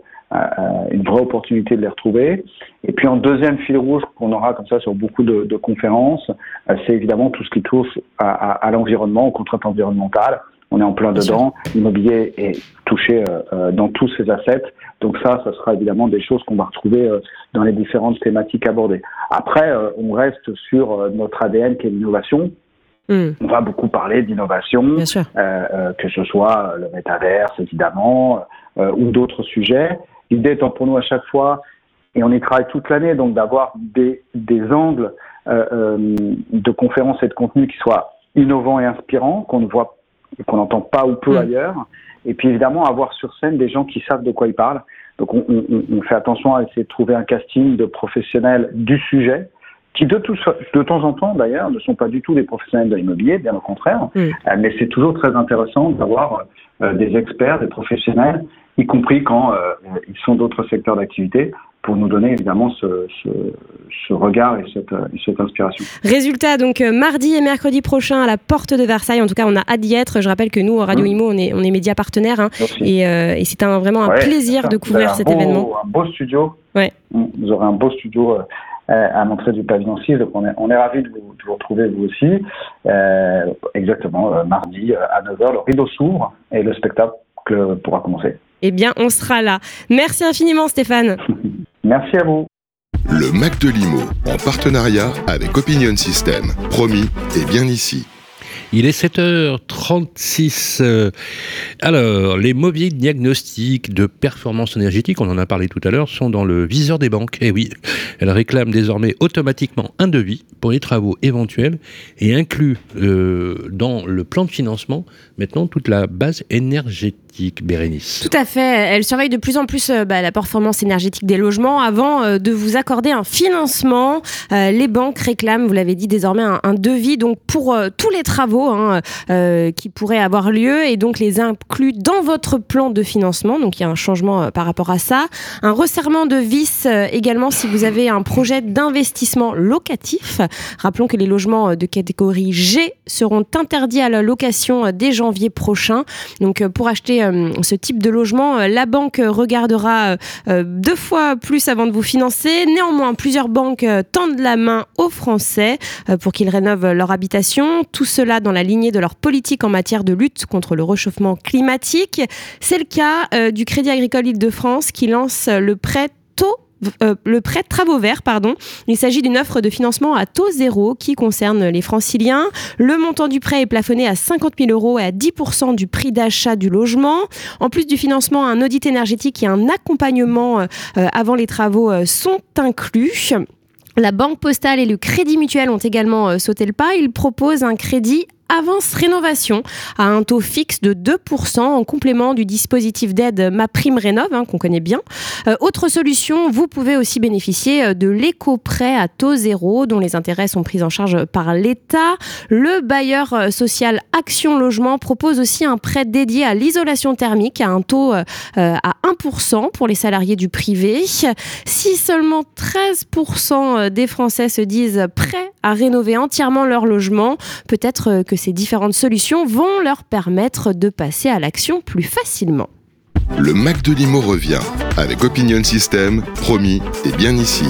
une vraie opportunité de les retrouver. Et puis en deuxième fil rouge qu'on aura comme ça sur beaucoup de, de conférences, euh, c'est évidemment tout ce qui touche à, à- à l'environnement, aux contraintes environnementales. On est en plein dedans. L'immobilier est touché euh, euh, dans tous ses assets. Donc ça, ça sera évidemment des choses qu'on va retrouver euh, dans les différentes thématiques abordées. Après, euh, on reste sur euh, notre ADN qui est l'innovation. Hmm, On va beaucoup parler d'innovation, euh, euh, que ce soit euh, le métaverse évidemment euh, ou d'autres sujets. L'idée étant pour nous à chaque fois, et on y travaille toute l'année, donc d'avoir des, des angles euh, euh, de conférences et de contenu qui soient innovants et inspirants, qu'on ne voit, qu'on n'entend pas ou peu Mm. ailleurs, et puis évidemment avoir sur scène des gens qui savent de quoi ils parlent. Donc on, on- on fait attention à essayer de trouver un casting de professionnels du sujet, qui de, tout, de temps en temps d'ailleurs ne sont pas du tout des professionnels de l'immobilier, bien au contraire, Mm. euh, mais c'est toujours très intéressant d'avoir euh, des experts, des professionnels, y compris quand euh, ils sont d'autres secteurs d'activité, pour nous donner évidemment ce, ce, ce regard et cette, euh, et cette inspiration. Résultat, donc euh, mardi et mercredi prochain à la porte de Versailles. En tout cas, on a hâte d'y être. Je rappelle que nous, Radio Mm. Imo, on est, on est média partenaire. hein, et euh, et c'est un, vraiment un Ouais, plaisir de couvrir cet beau- événement. Un beau studio. Ouais. Vous aurez un beau studio euh, à montrer du pavillon 6, donc on est, on est ravis de vous, de vous retrouver vous aussi. Euh, exactement, mardi à 9h, le rideau s'ouvre et le spectacle pourra commencer. Eh bien, on sera là. Merci infiniment, Stéphane. Merci à vous. Le Mac de Limo, en partenariat avec Opinion System. Promis, et bien ici. Il est 7h36. Euh, alors, les mauvais diagnostics de performance énergétique, on en a parlé tout à l'heure, sont dans le viseur des banques. Et oui, elles réclament désormais automatiquement un devis pour les travaux éventuels et incluent euh, dans le plan de financement maintenant toute la base énergétique, Bérénice. Tout à fait. Elle surveille de plus en plus euh, bah, la performance énergétique des logements avant euh, de vous accorder un financement. Euh, les banques réclament, vous l'avez dit, désormais un, devis donc pour tous les travaux hein, qui pourraient avoir lieu et donc les inclus dans votre plan de financement. Donc il y a un changement par rapport à ça. Un resserrement de vis également si vous avez un projet d'investissement locatif. Rappelons que les logements de catégorie G seront interdits à la location dès janvier prochain. Donc pour acheter euh, ce type de logement, euh, la banque regardera euh, deux fois plus avant de vous financer. Néanmoins, plusieurs banques tendent la main aux Français pour qu'ils rénovent leur habitation. Tout cela dans la lignée de leur politique en matière de lutte contre le réchauffement climatique. C'est le cas du Crédit Agricole Île-de-France qui lance le prêt taux euh, le prêt de travaux verts, pardon. Il s'agit d'une offre de financement à taux zéro qui concerne les franciliens. Le montant du prêt est plafonné à 50 000 euros et à 10% du prix d'achat du logement. En plus du financement, un audit énergétique et un accompagnement euh, avant les travaux euh, sont inclus. La Banque Postale et le Crédit Mutuel ont également sauté le pas. Ils proposent un crédit avance rénovation à un taux fixe de 2% en complément du dispositif d'aide Ma Prime Rénov hein, qu'on connaît bien. Euh, autre solution, vous pouvez aussi bénéficier euh, de l'éco-prêt à taux zéro dont les intérêts sont pris en charge par l'État. Le bailleur euh, social Action Logement propose aussi un prêt dédié à l'isolation thermique à un taux à 1% pour les salariés du privé. Si seulement 13% des Français se disent prêts à rénover entièrement leur logement, peut-être euh, que ces différentes solutions vont leur permettre de passer à l'action plus facilement. Le Mac de Limo revient avec Opinion System, promis et bien ici.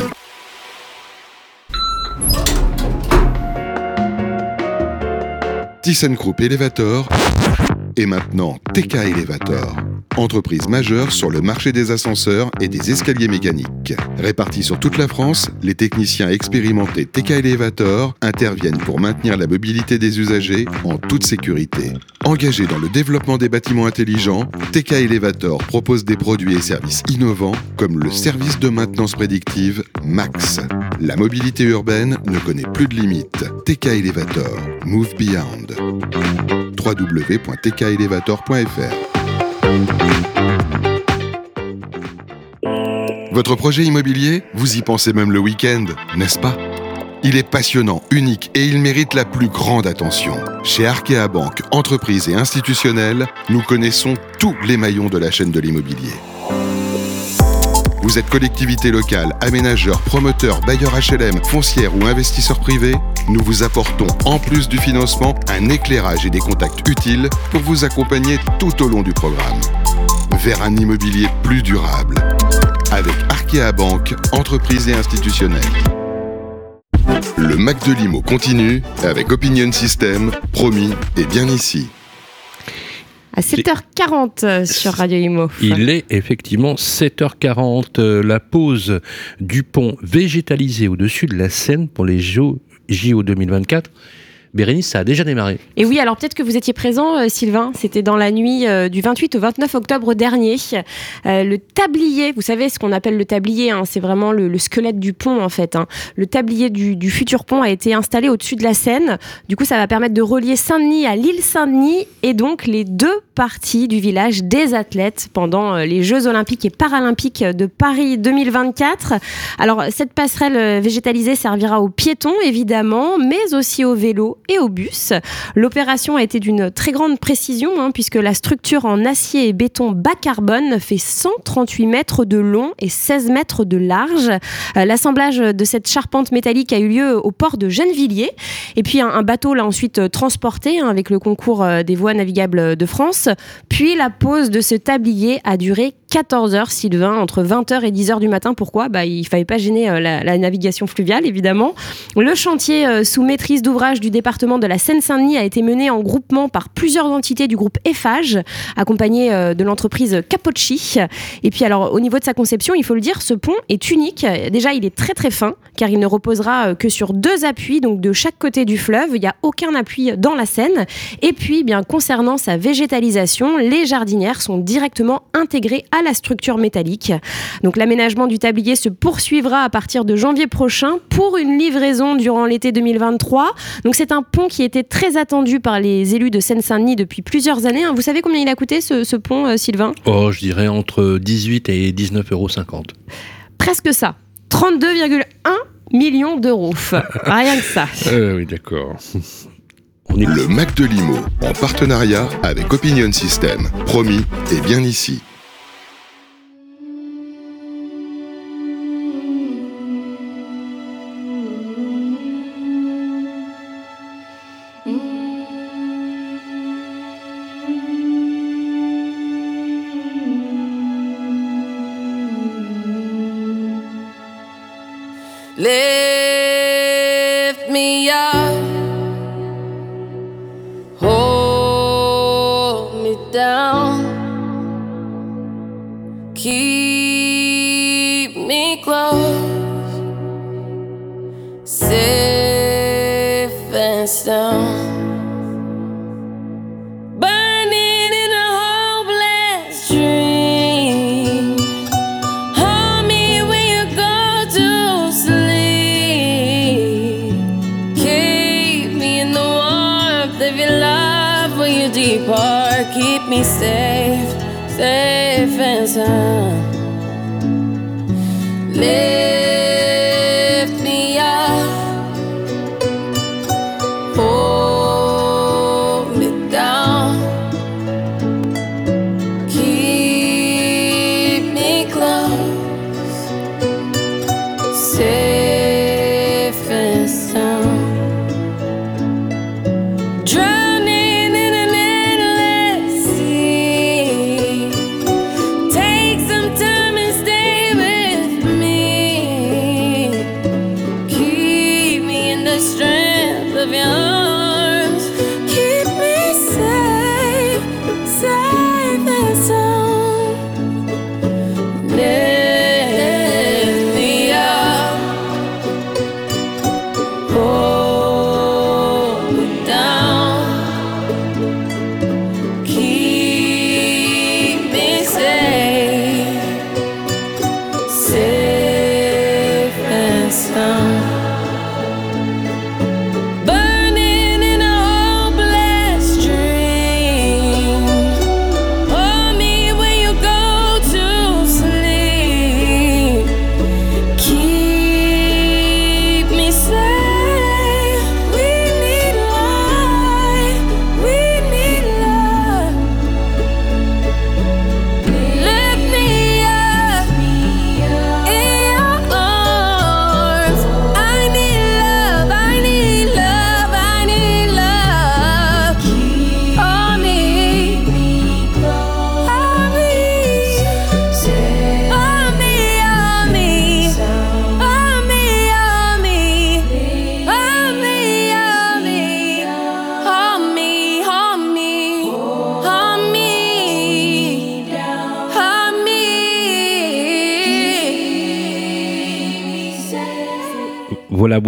ThyssenKrupp Elevator et maintenant TK Elevator. Entreprise majeure sur le marché des ascenseurs et des escaliers mécaniques. Répartis sur toute la France, les techniciens expérimentés TK Elevator interviennent pour maintenir la mobilité des usagers en toute sécurité. Engagés dans le développement des bâtiments intelligents, TK Elevator propose des produits et services innovants comme le service de maintenance prédictive MAX. La mobilité urbaine ne connaît plus de limites. TK Elevator, Move Beyond. www.tkelevator.fr Votre projet immobilier Vous y pensez même le week-end, n'est-ce pas? Il est passionnant, unique et il mérite la plus grande attention. Chez Arkea Banque, entreprise et institutionnelle, nous connaissons tous les maillons de la chaîne de l'immobilier. Vous êtes collectivité locale, aménageur, promoteur, bailleur HLM, foncière ou investisseur privé Nous vous apportons, en plus du financement, un éclairage et des contacts utiles pour vous accompagner tout au long du programme. Vers un immobilier plus durable. Avec Arkea Banque, entreprise et institutionnelle. Le Mac de Limo continue avec Opinion System, promis et bien ici. À 7h40 euh, sur Radio Imo. Il est effectivement 7h40, euh, la pose du pont végétalisé au-dessus de la Seine pour les JO 2024. Bérénice, ça a déjà démarré. Et oui, alors peut-être que vous étiez présent, euh, Sylvain. C'était dans la nuit euh, du 28 au 29 octobre dernier. Euh, le tablier, vous savez ce qu'on appelle le tablier, hein, c'est vraiment le, le squelette du pont en fait. hein. Le tablier du, du futur pont a été installé au-dessus de la Seine. Du coup, ça va permettre de relier Saint-Denis à l'île Saint-Denis et donc les deux parties du village des athlètes pendant les Jeux olympiques et paralympiques de Paris 2024. Alors, cette passerelle végétalisée servira aux piétons évidemment, mais aussi aux vélos et aux bus. L'opération a été d'une très grande précision hein, puisque la structure en acier et béton bas carbone fait 138 mètres de long et 16 mètres de large. Euh, L'assemblage de cette charpente métallique a eu lieu au port de Gennevilliers et puis un, un bateau l'a ensuite euh, transporté hein, avec le concours euh, des voies navigables de France. Puis la pose de ce tablier a duré 14h, Sylvain, entre 20h et 10h du matin. Pourquoi? Bah, Il fallait pas gêner euh, la, navigation fluviale, évidemment. Le chantier euh, sous maîtrise d'ouvrage du département de la Seine-Saint-Denis a été mené en groupement par plusieurs entités du groupe Eiffage, accompagné euh, de l'entreprise Capocci. Et puis alors, au niveau de sa conception, il faut le dire, ce pont est unique. Déjà, il est très très fin, car il ne reposera que sur deux appuis, donc de chaque côté du fleuve. Il n'y a aucun appui dans la Seine. Et puis, eh bien concernant sa végétalisation, les jardinières sont directement intégrées à la structure métallique. Donc l'aménagement du tablier se poursuivra à partir de janvier prochain pour une livraison durant l'été 2023. Donc c'est un pont qui était très attendu par les élus de Seine-Saint-Denis depuis plusieurs années. hein. Vous savez combien il a coûté ce, ce pont, euh, Sylvain? Oh, je dirais entre 18 et 19,50 euros. Presque ça. 32,1 millions d'euros. Rien que ça. Euh, oui, d'accord. Le Mac de Limo, en partenariat avec Opinion System. Promis, et bien ici.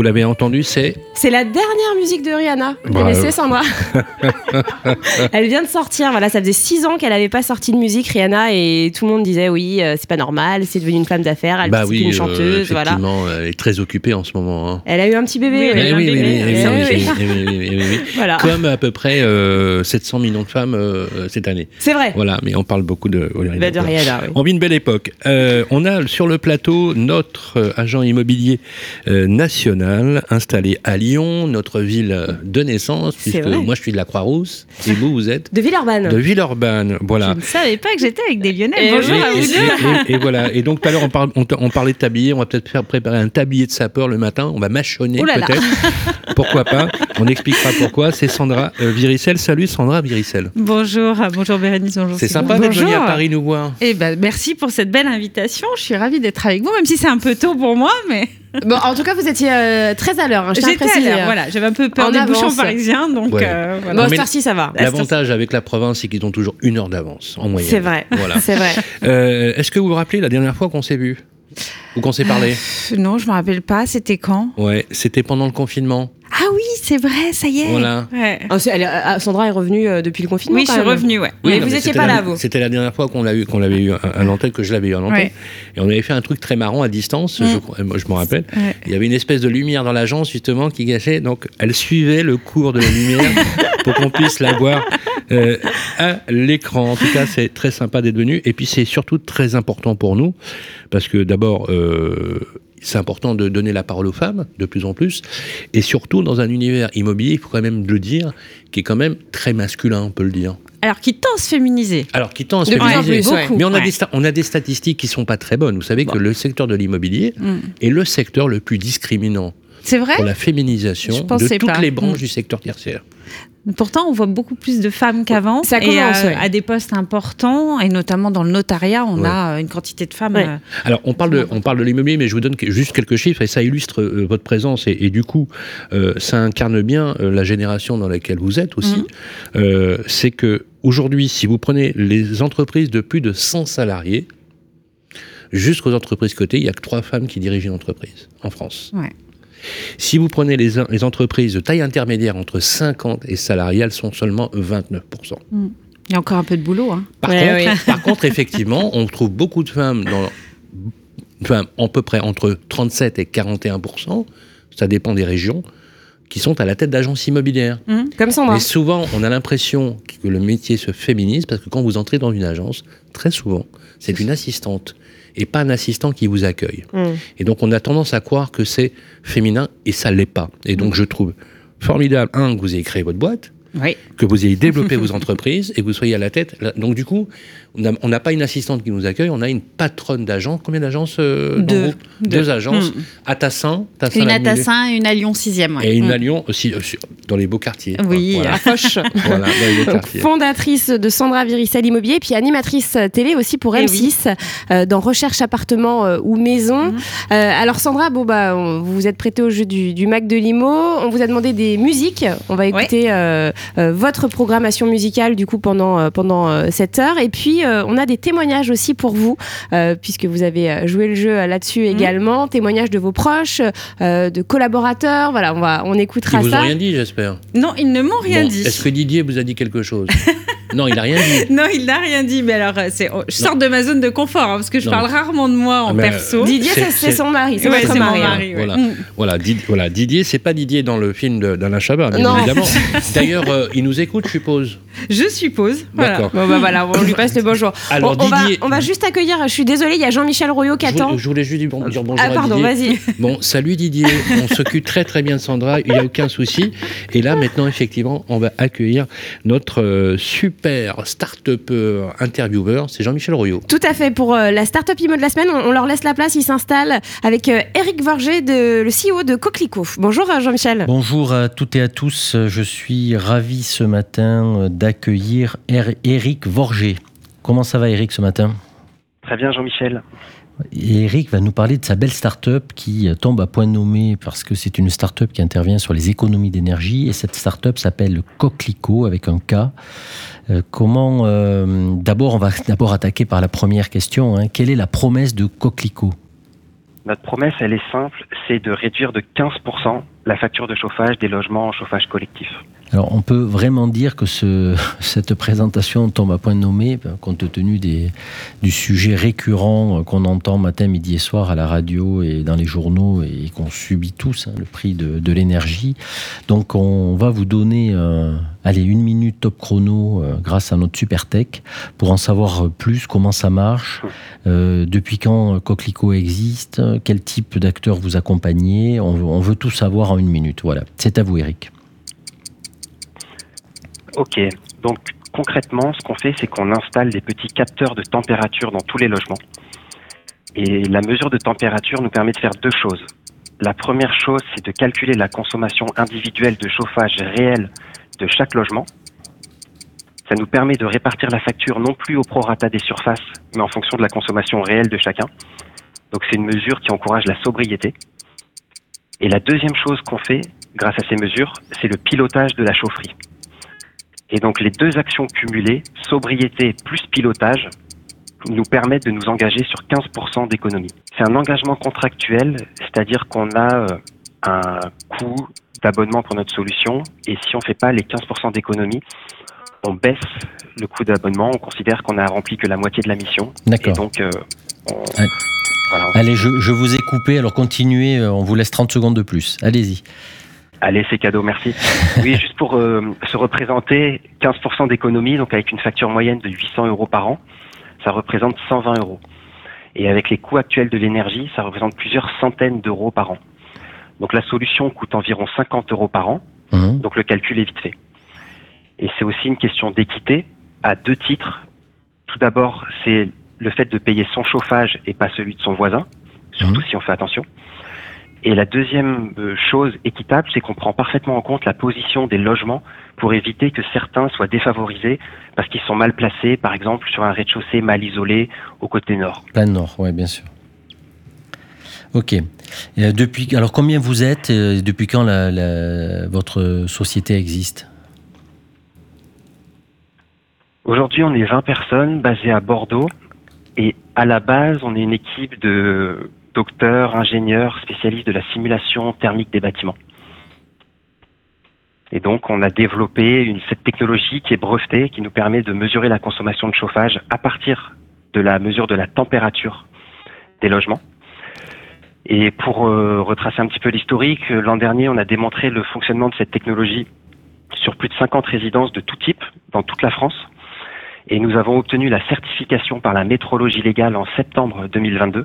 L'avez entendu, c'est C'est la dernière musique de Rihanna. Vous Bah, connaissez. Sandra Elle vient de sortir. Voilà, ça faisait six ans qu'elle n'avait pas sorti de musique Rihanna et tout le monde disait oui, euh, c'est pas normal, c'est devenu une femme d'affaires, elle bah oui, une euh, chanteuse, voilà. effectivement, elle est très occupée en ce moment. hein. Elle a eu un petit bébé. Voilà. Comme à peu près euh, 700 millions de femmes euh, cette année. C'est vrai. Voilà, mais on parle beaucoup de, Bah, de Rihanna, oui. On vit une belle époque. Euh, on a sur le plateau notre euh, agent immobilier euh, national installée à Lyon, notre ville de naissance, puisque moi je suis de la Croix-Rousse, et vous, vous êtes De Villeurbanne. de Villeurbanne. Voilà. Je ne savais pas que j'étais avec des Lyonnais. Et Bonjour Et, à vous et- deux. et- et- et voilà. Et donc tout à l'heure, on, parle- on, on parlait de tablier. On va peut-être faire préparer un tablier de sapeur le matin. On va mâchonner Ouh là là. peut-être. pourquoi pas On expliquera pourquoi. C'est Sandra euh, Viricel. Salut Sandra Viricel. Bonjour, ah, bonjour Bérénice, bonjour. C'est sympa d'être venu à. Paris nous voir. Eh ben, merci pour cette belle invitation. Je suis ravie d'être avec vous, même si c'est un peu tôt pour moi, mais Bon, en tout cas, vous étiez euh, très à l'heure. hein, j'étais à l'heure. Voilà, j'avais un peu peur En des avance. bouchons parisiens, donc Ouais. euh, voilà. Bon, ça va. L'avantage avec la province, c'est qu'ils ont toujours une heure d'avance en moyenne. C'est vrai. Voilà. C'est vrai. Euh, Est-ce que vous vous rappelez la dernière fois qu'on s'est vu? Ou qu'on s'est parlé? Pff, Non, je me rappelle pas. C'était quand? Ouais, c'était pendant le confinement. Ah oui, c'est vrai, ça y est. Voilà. Ouais. Ah, elle ah, Sandra est revenue euh, depuis le confinement. Oui, je suis revenue, ouais. Mais non, vous étiez c'était pas la- là, vous. C'était la dernière fois qu'on l'a eu, qu'on l'avait eu à, que je l'avais eu à l'antenne. Ouais. Et on avait fait un truc très marrant à distance, Mm. je, moi, je m'en rappelle. Ouais. Il y avait une espèce de lumière dans l'agence, justement, qui gâchait. Donc, elle suivait le cours de la lumière pour qu'on puisse la voir euh, à l'écran. En tout cas, c'est très sympa d'être venu. Et puis, c'est surtout très important pour nous, parce que d'abord, euh, c'est important de donner la parole aux femmes, de plus en plus. Et surtout, dans un univers immobilier, il faut quand même le dire, qui est quand même très masculin, on peut le dire. Alors, qui tend à se féminiser. Alors, qui tend à se De féminiser. plus. Beaucoup. Mais on a, des on a des statistiques qui sont pas très bonnes. Vous savez que le secteur de l'immobilier Mm. est le secteur le plus discriminant C'est vrai pour la féminisation de toutes pas. les branches Mm. du secteur tertiaire. Pourtant, on voit beaucoup plus de femmes qu'avant. Ça et, commence, euh, ouais. à des postes importants, et notamment dans le notariat, on Ouais. a une quantité de femmes. Ouais. euh, Alors, on parle de, on parle de l'immobilier, mais je vous donne que- juste quelques chiffres et ça illustre euh, votre présence et, et du coup, euh, ça incarne bien euh, la génération dans laquelle vous êtes aussi. Euh, c'est que aujourd'hui, si vous prenez les entreprises de plus de 100 salariés, jusqu'aux entreprises cotées, il y a que trois femmes qui dirigent une entreprise en France. Ouais. Si vous prenez les, les entreprises de taille intermédiaire entre 50 et salariés, elles sont seulement 29%. Il y a encore un peu de boulot. Hein. Par, Ouais, contre, par contre, effectivement, on trouve beaucoup de femmes dans, enfin, à peu près entre 37 et 41% ça dépend des régions, qui sont à la tête d'agences immobilières. Comme Sandra. Mais souvent, on a l'impression que le métier se féminise parce que quand vous entrez dans une agence, très souvent, c'est une assistante et pas un assistant qui vous accueille. Mm. Et donc, on a tendance à croire que c'est féminin et ça l'est pas. Et donc, je trouve formidable, un, que vous ayez créé votre boîte, Oui. que vous ayez développé vos entreprises et que vous soyez à la tête. Donc, du coup, on n'a pas une assistante qui nous accueille, on a une patronne d'agence. Combien d'agences euh, dans Deux. le groupe Deux. Deux agences. Mm. À Tassin, Tassin Une à Tassin et une à Lyon 6e. Et une Mm. à Lyon aussi, euh, dans les beaux quartiers. Oui, Voilà. À Foch. Voilà, dans les beaux Donc, quartiers. fondatrice de Sandra Viricel Immobilier, puis animatrice télé aussi pour Eh M6 euh, dans Recherche appartement euh, ou maison. Euh, alors Sandra, bon bah on- vous vous êtes prêtée au jeu du, du Mac de Limo. On vous a demandé des musiques. On va écouter euh, euh, votre programmation musicale du coup pendant euh, pendant euh, cette heure. Et puis euh, on a des témoignages aussi pour vous euh, puisque vous avez euh, joué le jeu là-dessus également. Témoignages de vos proches, euh, de collaborateurs. Voilà, on va on Ils écoutera vous ça. ont rien dit, j'espère. Non, ils ne m'ont rien Bon, dit. Est-ce que Didier vous a dit quelque chose? Non, il a rien dit. Non, il n'a rien dit. Mais alors, euh, c'est, je sors de ma zone de confort hein, parce que je Non. parle rarement de moi en Ah, mais, perso. Didier, C'est- c'est- son mari, c'est Ouais, votre c'est mon mari. hein. Voilà. Mm. Voilà, Did- voilà, Didier, c'est pas Didier dans le film de- d'Alain Chabat, bien Non. évidemment. D'ailleurs, euh, il nous écoute, je suppose. Je suppose. Voilà. D'accord. Bon bah voilà, on lui passe le bonjour. Alors, on, on va, Didier- on va juste accueillir, je suis désolée, il y a Jean-Michel Royot qui Je attend. voulais, je voulais juste dire bon- dire bonjour Ah pardon, à Didier. vas-y. Bon, salut Didier, on s'occupe très très bien de Sandra, il n'y a aucun souci. Et là, maintenant, effectivement, on va accueillir notre euh, start-upper intervieweur, c'est Jean-Michel Royot. Tout à fait, pour euh, la Startup Imo de la semaine, on, leur laisse la place, ils s'installent avec euh, Eric Vorger, de, le CEO de Coquelicot. Bonjour euh, Jean-Michel. Bonjour à toutes et à tous. Je suis ravi ce matin euh, d'accueillir Er- Eric Vorger. Comment ça va Eric ce matin? Très bien, Jean-Michel. Et Eric va nous parler de sa belle start-up qui euh, tombe à point nommé parce que c'est une start-up qui intervient sur les économies d'énergie et cette start-up s'appelle Coquelicot avec un K. Euh, comment euh, D'abord, on va d'abord attaquer par la première question. hein. Quelle est la promesse de Coquelicot? Notre promesse, elle est simple, c'est de réduire de 15% la facture de chauffage des logements en chauffage collectif. Alors, on peut vraiment dire que ce, cette présentation tombe à point nommé, ben, compte tenu des, du sujet récurrent qu'on entend matin, midi et soir à la radio et dans les journaux et qu'on subit tous, hein, le prix de, de l'énergie. Donc, on va vous donner, euh, allez, une minute top chrono euh, grâce à notre super tech pour en savoir plus comment ça marche, euh, depuis quand Coquelicot existe, quel type d'acteurs vous accompagnez. On, on veut tout savoir une minute. Voilà. C'est à vous, Eric. Ok, donc concrètement, ce qu'on fait, c'est qu'on installe des petits capteurs de température dans tous les logements. Et la mesure de température nous permet de faire deux choses. La première chose, c'est de calculer la consommation individuelle de chauffage réel de chaque logement. Ça nous permet de répartir la facture non plus au prorata des surfaces, mais en fonction de la consommation réelle de chacun. Donc c'est une mesure qui encourage la sobriété. Et la deuxième chose qu'on fait, grâce à ces mesures, c'est le pilotage de la chaufferie. Et donc les deux actions cumulées, sobriété plus pilotage, nous permettent de nous engager sur 15% d'économie. C'est un engagement contractuel, c'est-à-dire qu'on a euh, un coût d'abonnement pour notre solution, et si on ne fait pas les 15% d'économie, on baisse le coût d'abonnement, on considère qu'on a rempli que la moitié de la mission. D'accord. Et donc, euh, on-. Voilà, Allez, je, je vous ai coupé, alors continuez, euh, on vous laisse 30 secondes de plus. Allez-y. Allez, c'est cadeau, merci. Oui, juste pour euh, se représenter, 15% d'économie, donc avec une facture moyenne de 800 euros par an, ça représente 120 euros. Et avec les coûts actuels de l'énergie, ça représente plusieurs centaines d'euros par an. Donc la solution coûte environ 50 euros par an, Mhm. donc le calcul est vite fait. Et c'est aussi une question d'équité à deux titres. Tout d'abord, c'est le fait de payer son chauffage et pas celui de son voisin, surtout si on fait attention. Et la deuxième euh, chose équitable, c'est qu'on prend parfaitement en compte la position des logements pour éviter que certains soient défavorisés parce qu'ils sont mal placés, par exemple sur un rez-de-chaussée mal isolé au côté nord. Plein Nord, oui, bien sûr. Ok. Et, euh, depuis, alors, combien vous êtes euh, Depuis quand la, la- votre société existe? Aujourd'hui, on est 20 personnes basées à Bordeaux et à la base, on est une équipe de docteurs, ingénieurs, spécialistes de la simulation thermique des bâtiments. Et donc, on a développé une, cette technologie qui est brevetée, qui nous permet de mesurer la consommation de chauffage à partir de la mesure de la température des logements. Et pour euh, retracer un petit peu l'historique, l'an dernier, on a démontré le fonctionnement de cette technologie sur plus de 50 résidences de tout type dans toute la France. Et nous avons obtenu la certification par la métrologie légale en septembre 2022.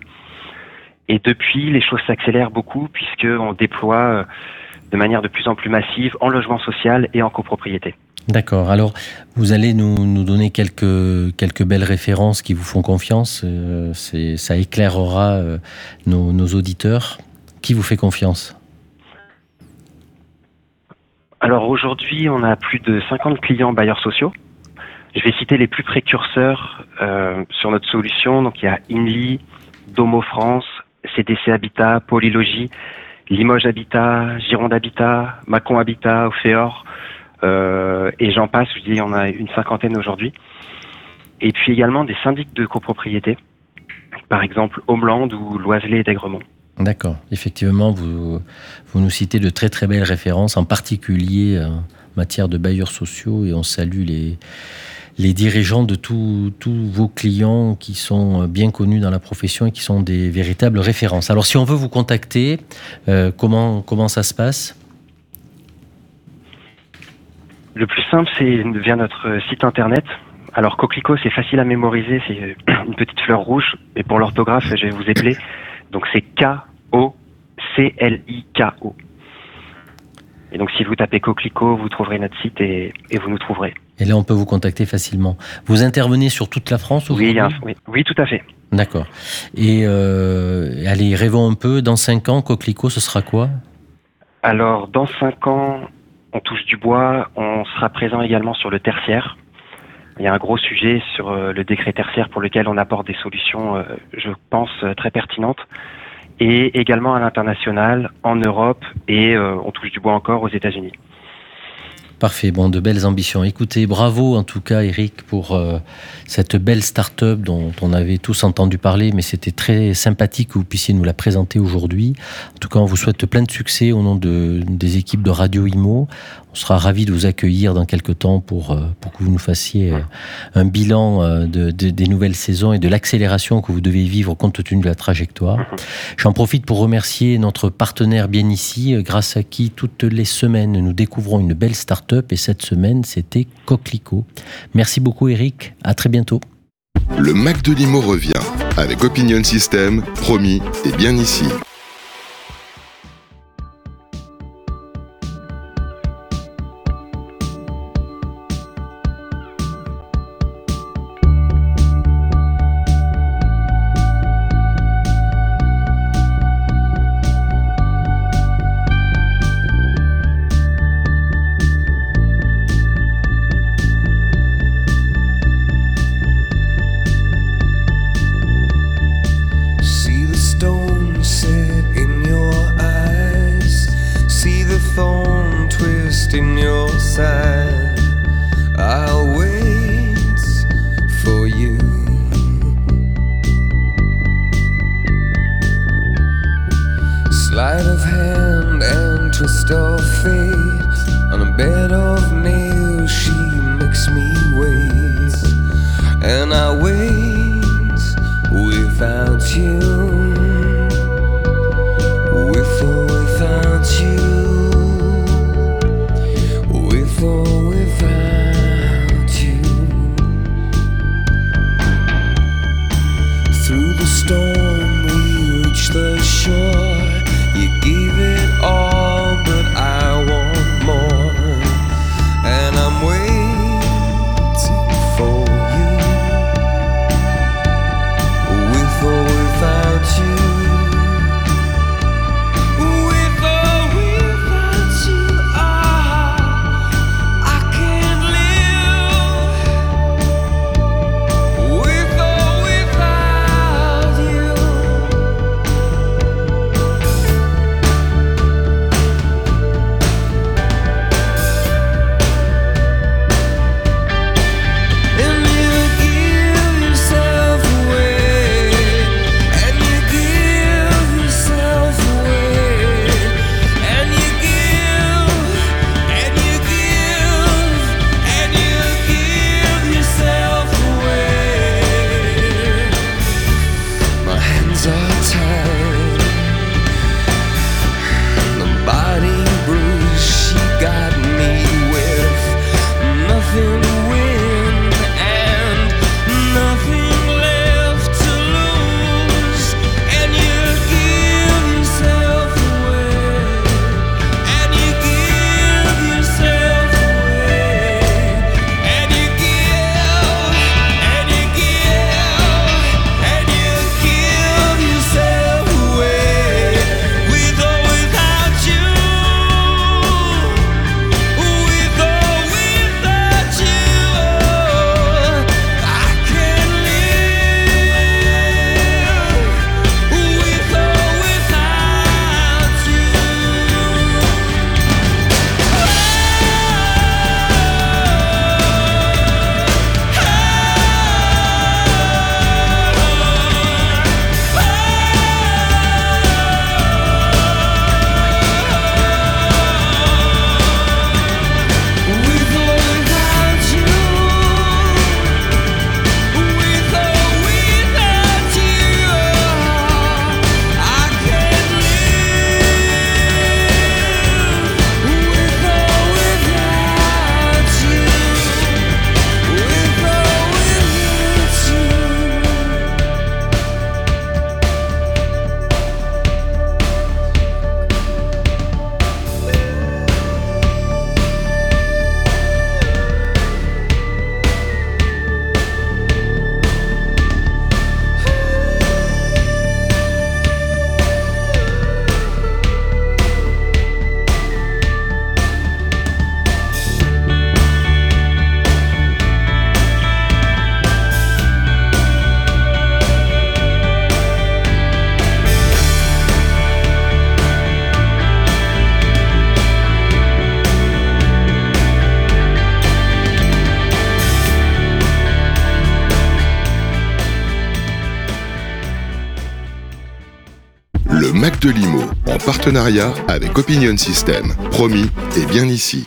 Et depuis, les choses s'accélèrent beaucoup puisqu'on déploie euh, de manière de plus en plus massive en logement social et en copropriété. D'accord. Alors, vous allez nous, nous donner quelques, quelques belles références qui vous font confiance. euh, ça éclairera euh, nos, nos auditeurs. Qui vous fait confiance? Alors aujourd'hui, on a plus de 50 clients bailleurs sociaux. Je vais citer les plus précurseurs euh, sur notre solution. Donc il y a Inly, Domo France, CDC Habitat, Polylogie, Limoges Habitat, Gironde Habitat, Macon Habitat, Ophéor, euh, et j'en passe. Je dis, on a une cinquantaine aujourd'hui. Et puis également des syndics de copropriété, par exemple Homeland ou Loiselet et d'Aigremont. D'accord. Effectivement, vous, vous nous citez de très très belles références, en particulier euh, en matière de bailleurs sociaux, et on salue les, les dirigeants de tous vos clients qui sont euh, bien connus dans la profession et qui sont des véritables références. Alors, si on veut vous contacter, euh, comment, ça se passe? Le plus simple, c'est via notre site internet. Alors, Coquelicot, c'est facile à mémoriser, c'est une petite fleur rouge, et pour l'orthographe, je vais vous épeler. Donc, c'est K-O-C-L-I-K-O. Et donc, si vous tapez Coquelicot, vous trouverez notre site et vous nous trouverez. Et là, on peut vous contacter facilement. Vous intervenez sur toute la France Oui, oui, oui, tout à fait. D'accord. Et euh, allez, rêvons un peu. Dans 5 ans, Coquelicot, ce sera quoi? Alors, dans cinq ans, on touche du bois, on sera présent également sur le tertiaire. Il y a un gros sujet sur euh, le décret tertiaire pour lequel on apporte des solutions, euh, je pense, très pertinentes. Et également à l'international, en Europe, et on touche du bois encore aux États-Unis. Parfait, bon, de belles ambitions. Écoutez, bravo en tout cas, Eric, pour euh, cette belle start-up dont on avait tous entendu parler, mais c'était très sympathique que vous puissiez nous la présenter aujourd'hui. En tout cas, on vous souhaite plein de succès au nom de, des équipes de Radio Imo. Sera ravis de vous accueillir dans quelques temps pour, euh, que vous nous fassiez euh, un bilan euh, de, de- des nouvelles saisons et de l'accélération que vous devez vivre compte tenu de la trajectoire. J'en profite pour remercier notre partenaire bien ici, grâce à qui toutes les semaines nous découvrons une belle start-up et cette semaine c'était Coquelicot. Merci beaucoup Eric, à très bientôt. Le Mac revient avec Opinion System, promis et bien ici. Partenariat avec Opinion System. Promis, et bien ici.